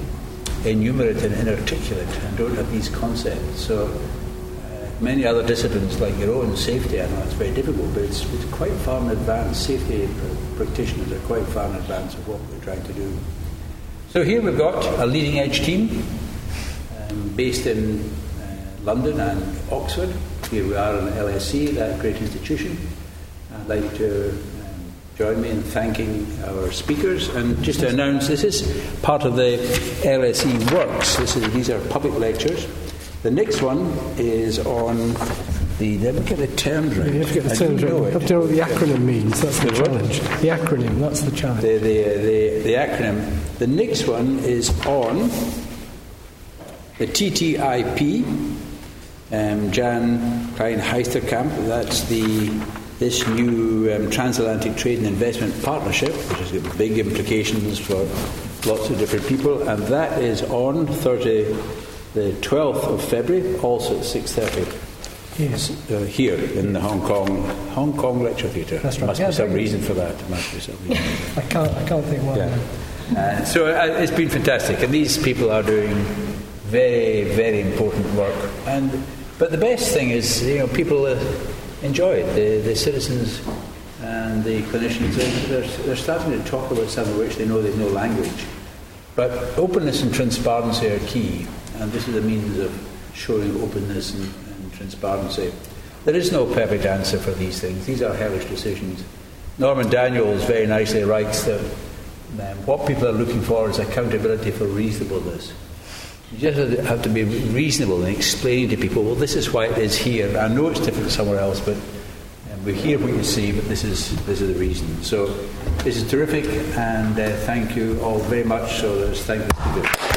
innumerate and inarticulate and don't have these concepts. So uh, many other disciplines, like your own safety, I know it's very difficult, but it's, it's quite far in advance. Safety practitioners are quite far in advance of what we're trying to do. So here we've got a leading edge team um, based in uh, London and Oxford. Here we are in LSE, that great institution. I'd like to join me in thanking our speakers and just to announce this is part of the LSE Works. Is, these are public lectures. The next one is on the. Let me get the terms right. You have to get the terms right. You have to know what the acronym means. That's the, the challenge. The acronym. That's the challenge. The, the, the, the acronym. The next one is on the TTIP. Um, Jan Kleinheisterkamp. That's the this new um, transatlantic trade and investment partnership, which has got big implications for lots of different people, and that is on Thursday, the 12th of February, also at 6:30. Yes. Uh, here in the Hong Kong Hong Kong Lecture Theatre. That's right. Must yeah, be some reason for that. Must be some reason. I can't. I can't think why. Yeah. Uh, so uh, it's been fantastic, and these people are doing very, very important work. And but the best thing is, you know, people. Enjoy. The, the citizens and the clinicians, they're, they're, starting to talk about something which they know they've no language. But openness and transparency are key, and this is a means of showing openness and, and transparency. There is no perfect answer for these things. These are hellish decisions. Norman Daniels very nicely writes that um, what people are looking for is accountability for reasonableness. You just have to be reasonable in explaining to people, well, this is why it is here. I know it's different somewhere else, but um, we hear what you see, but this is, this is the reason. So this is terrific, and uh, thank you all very much. So thank you.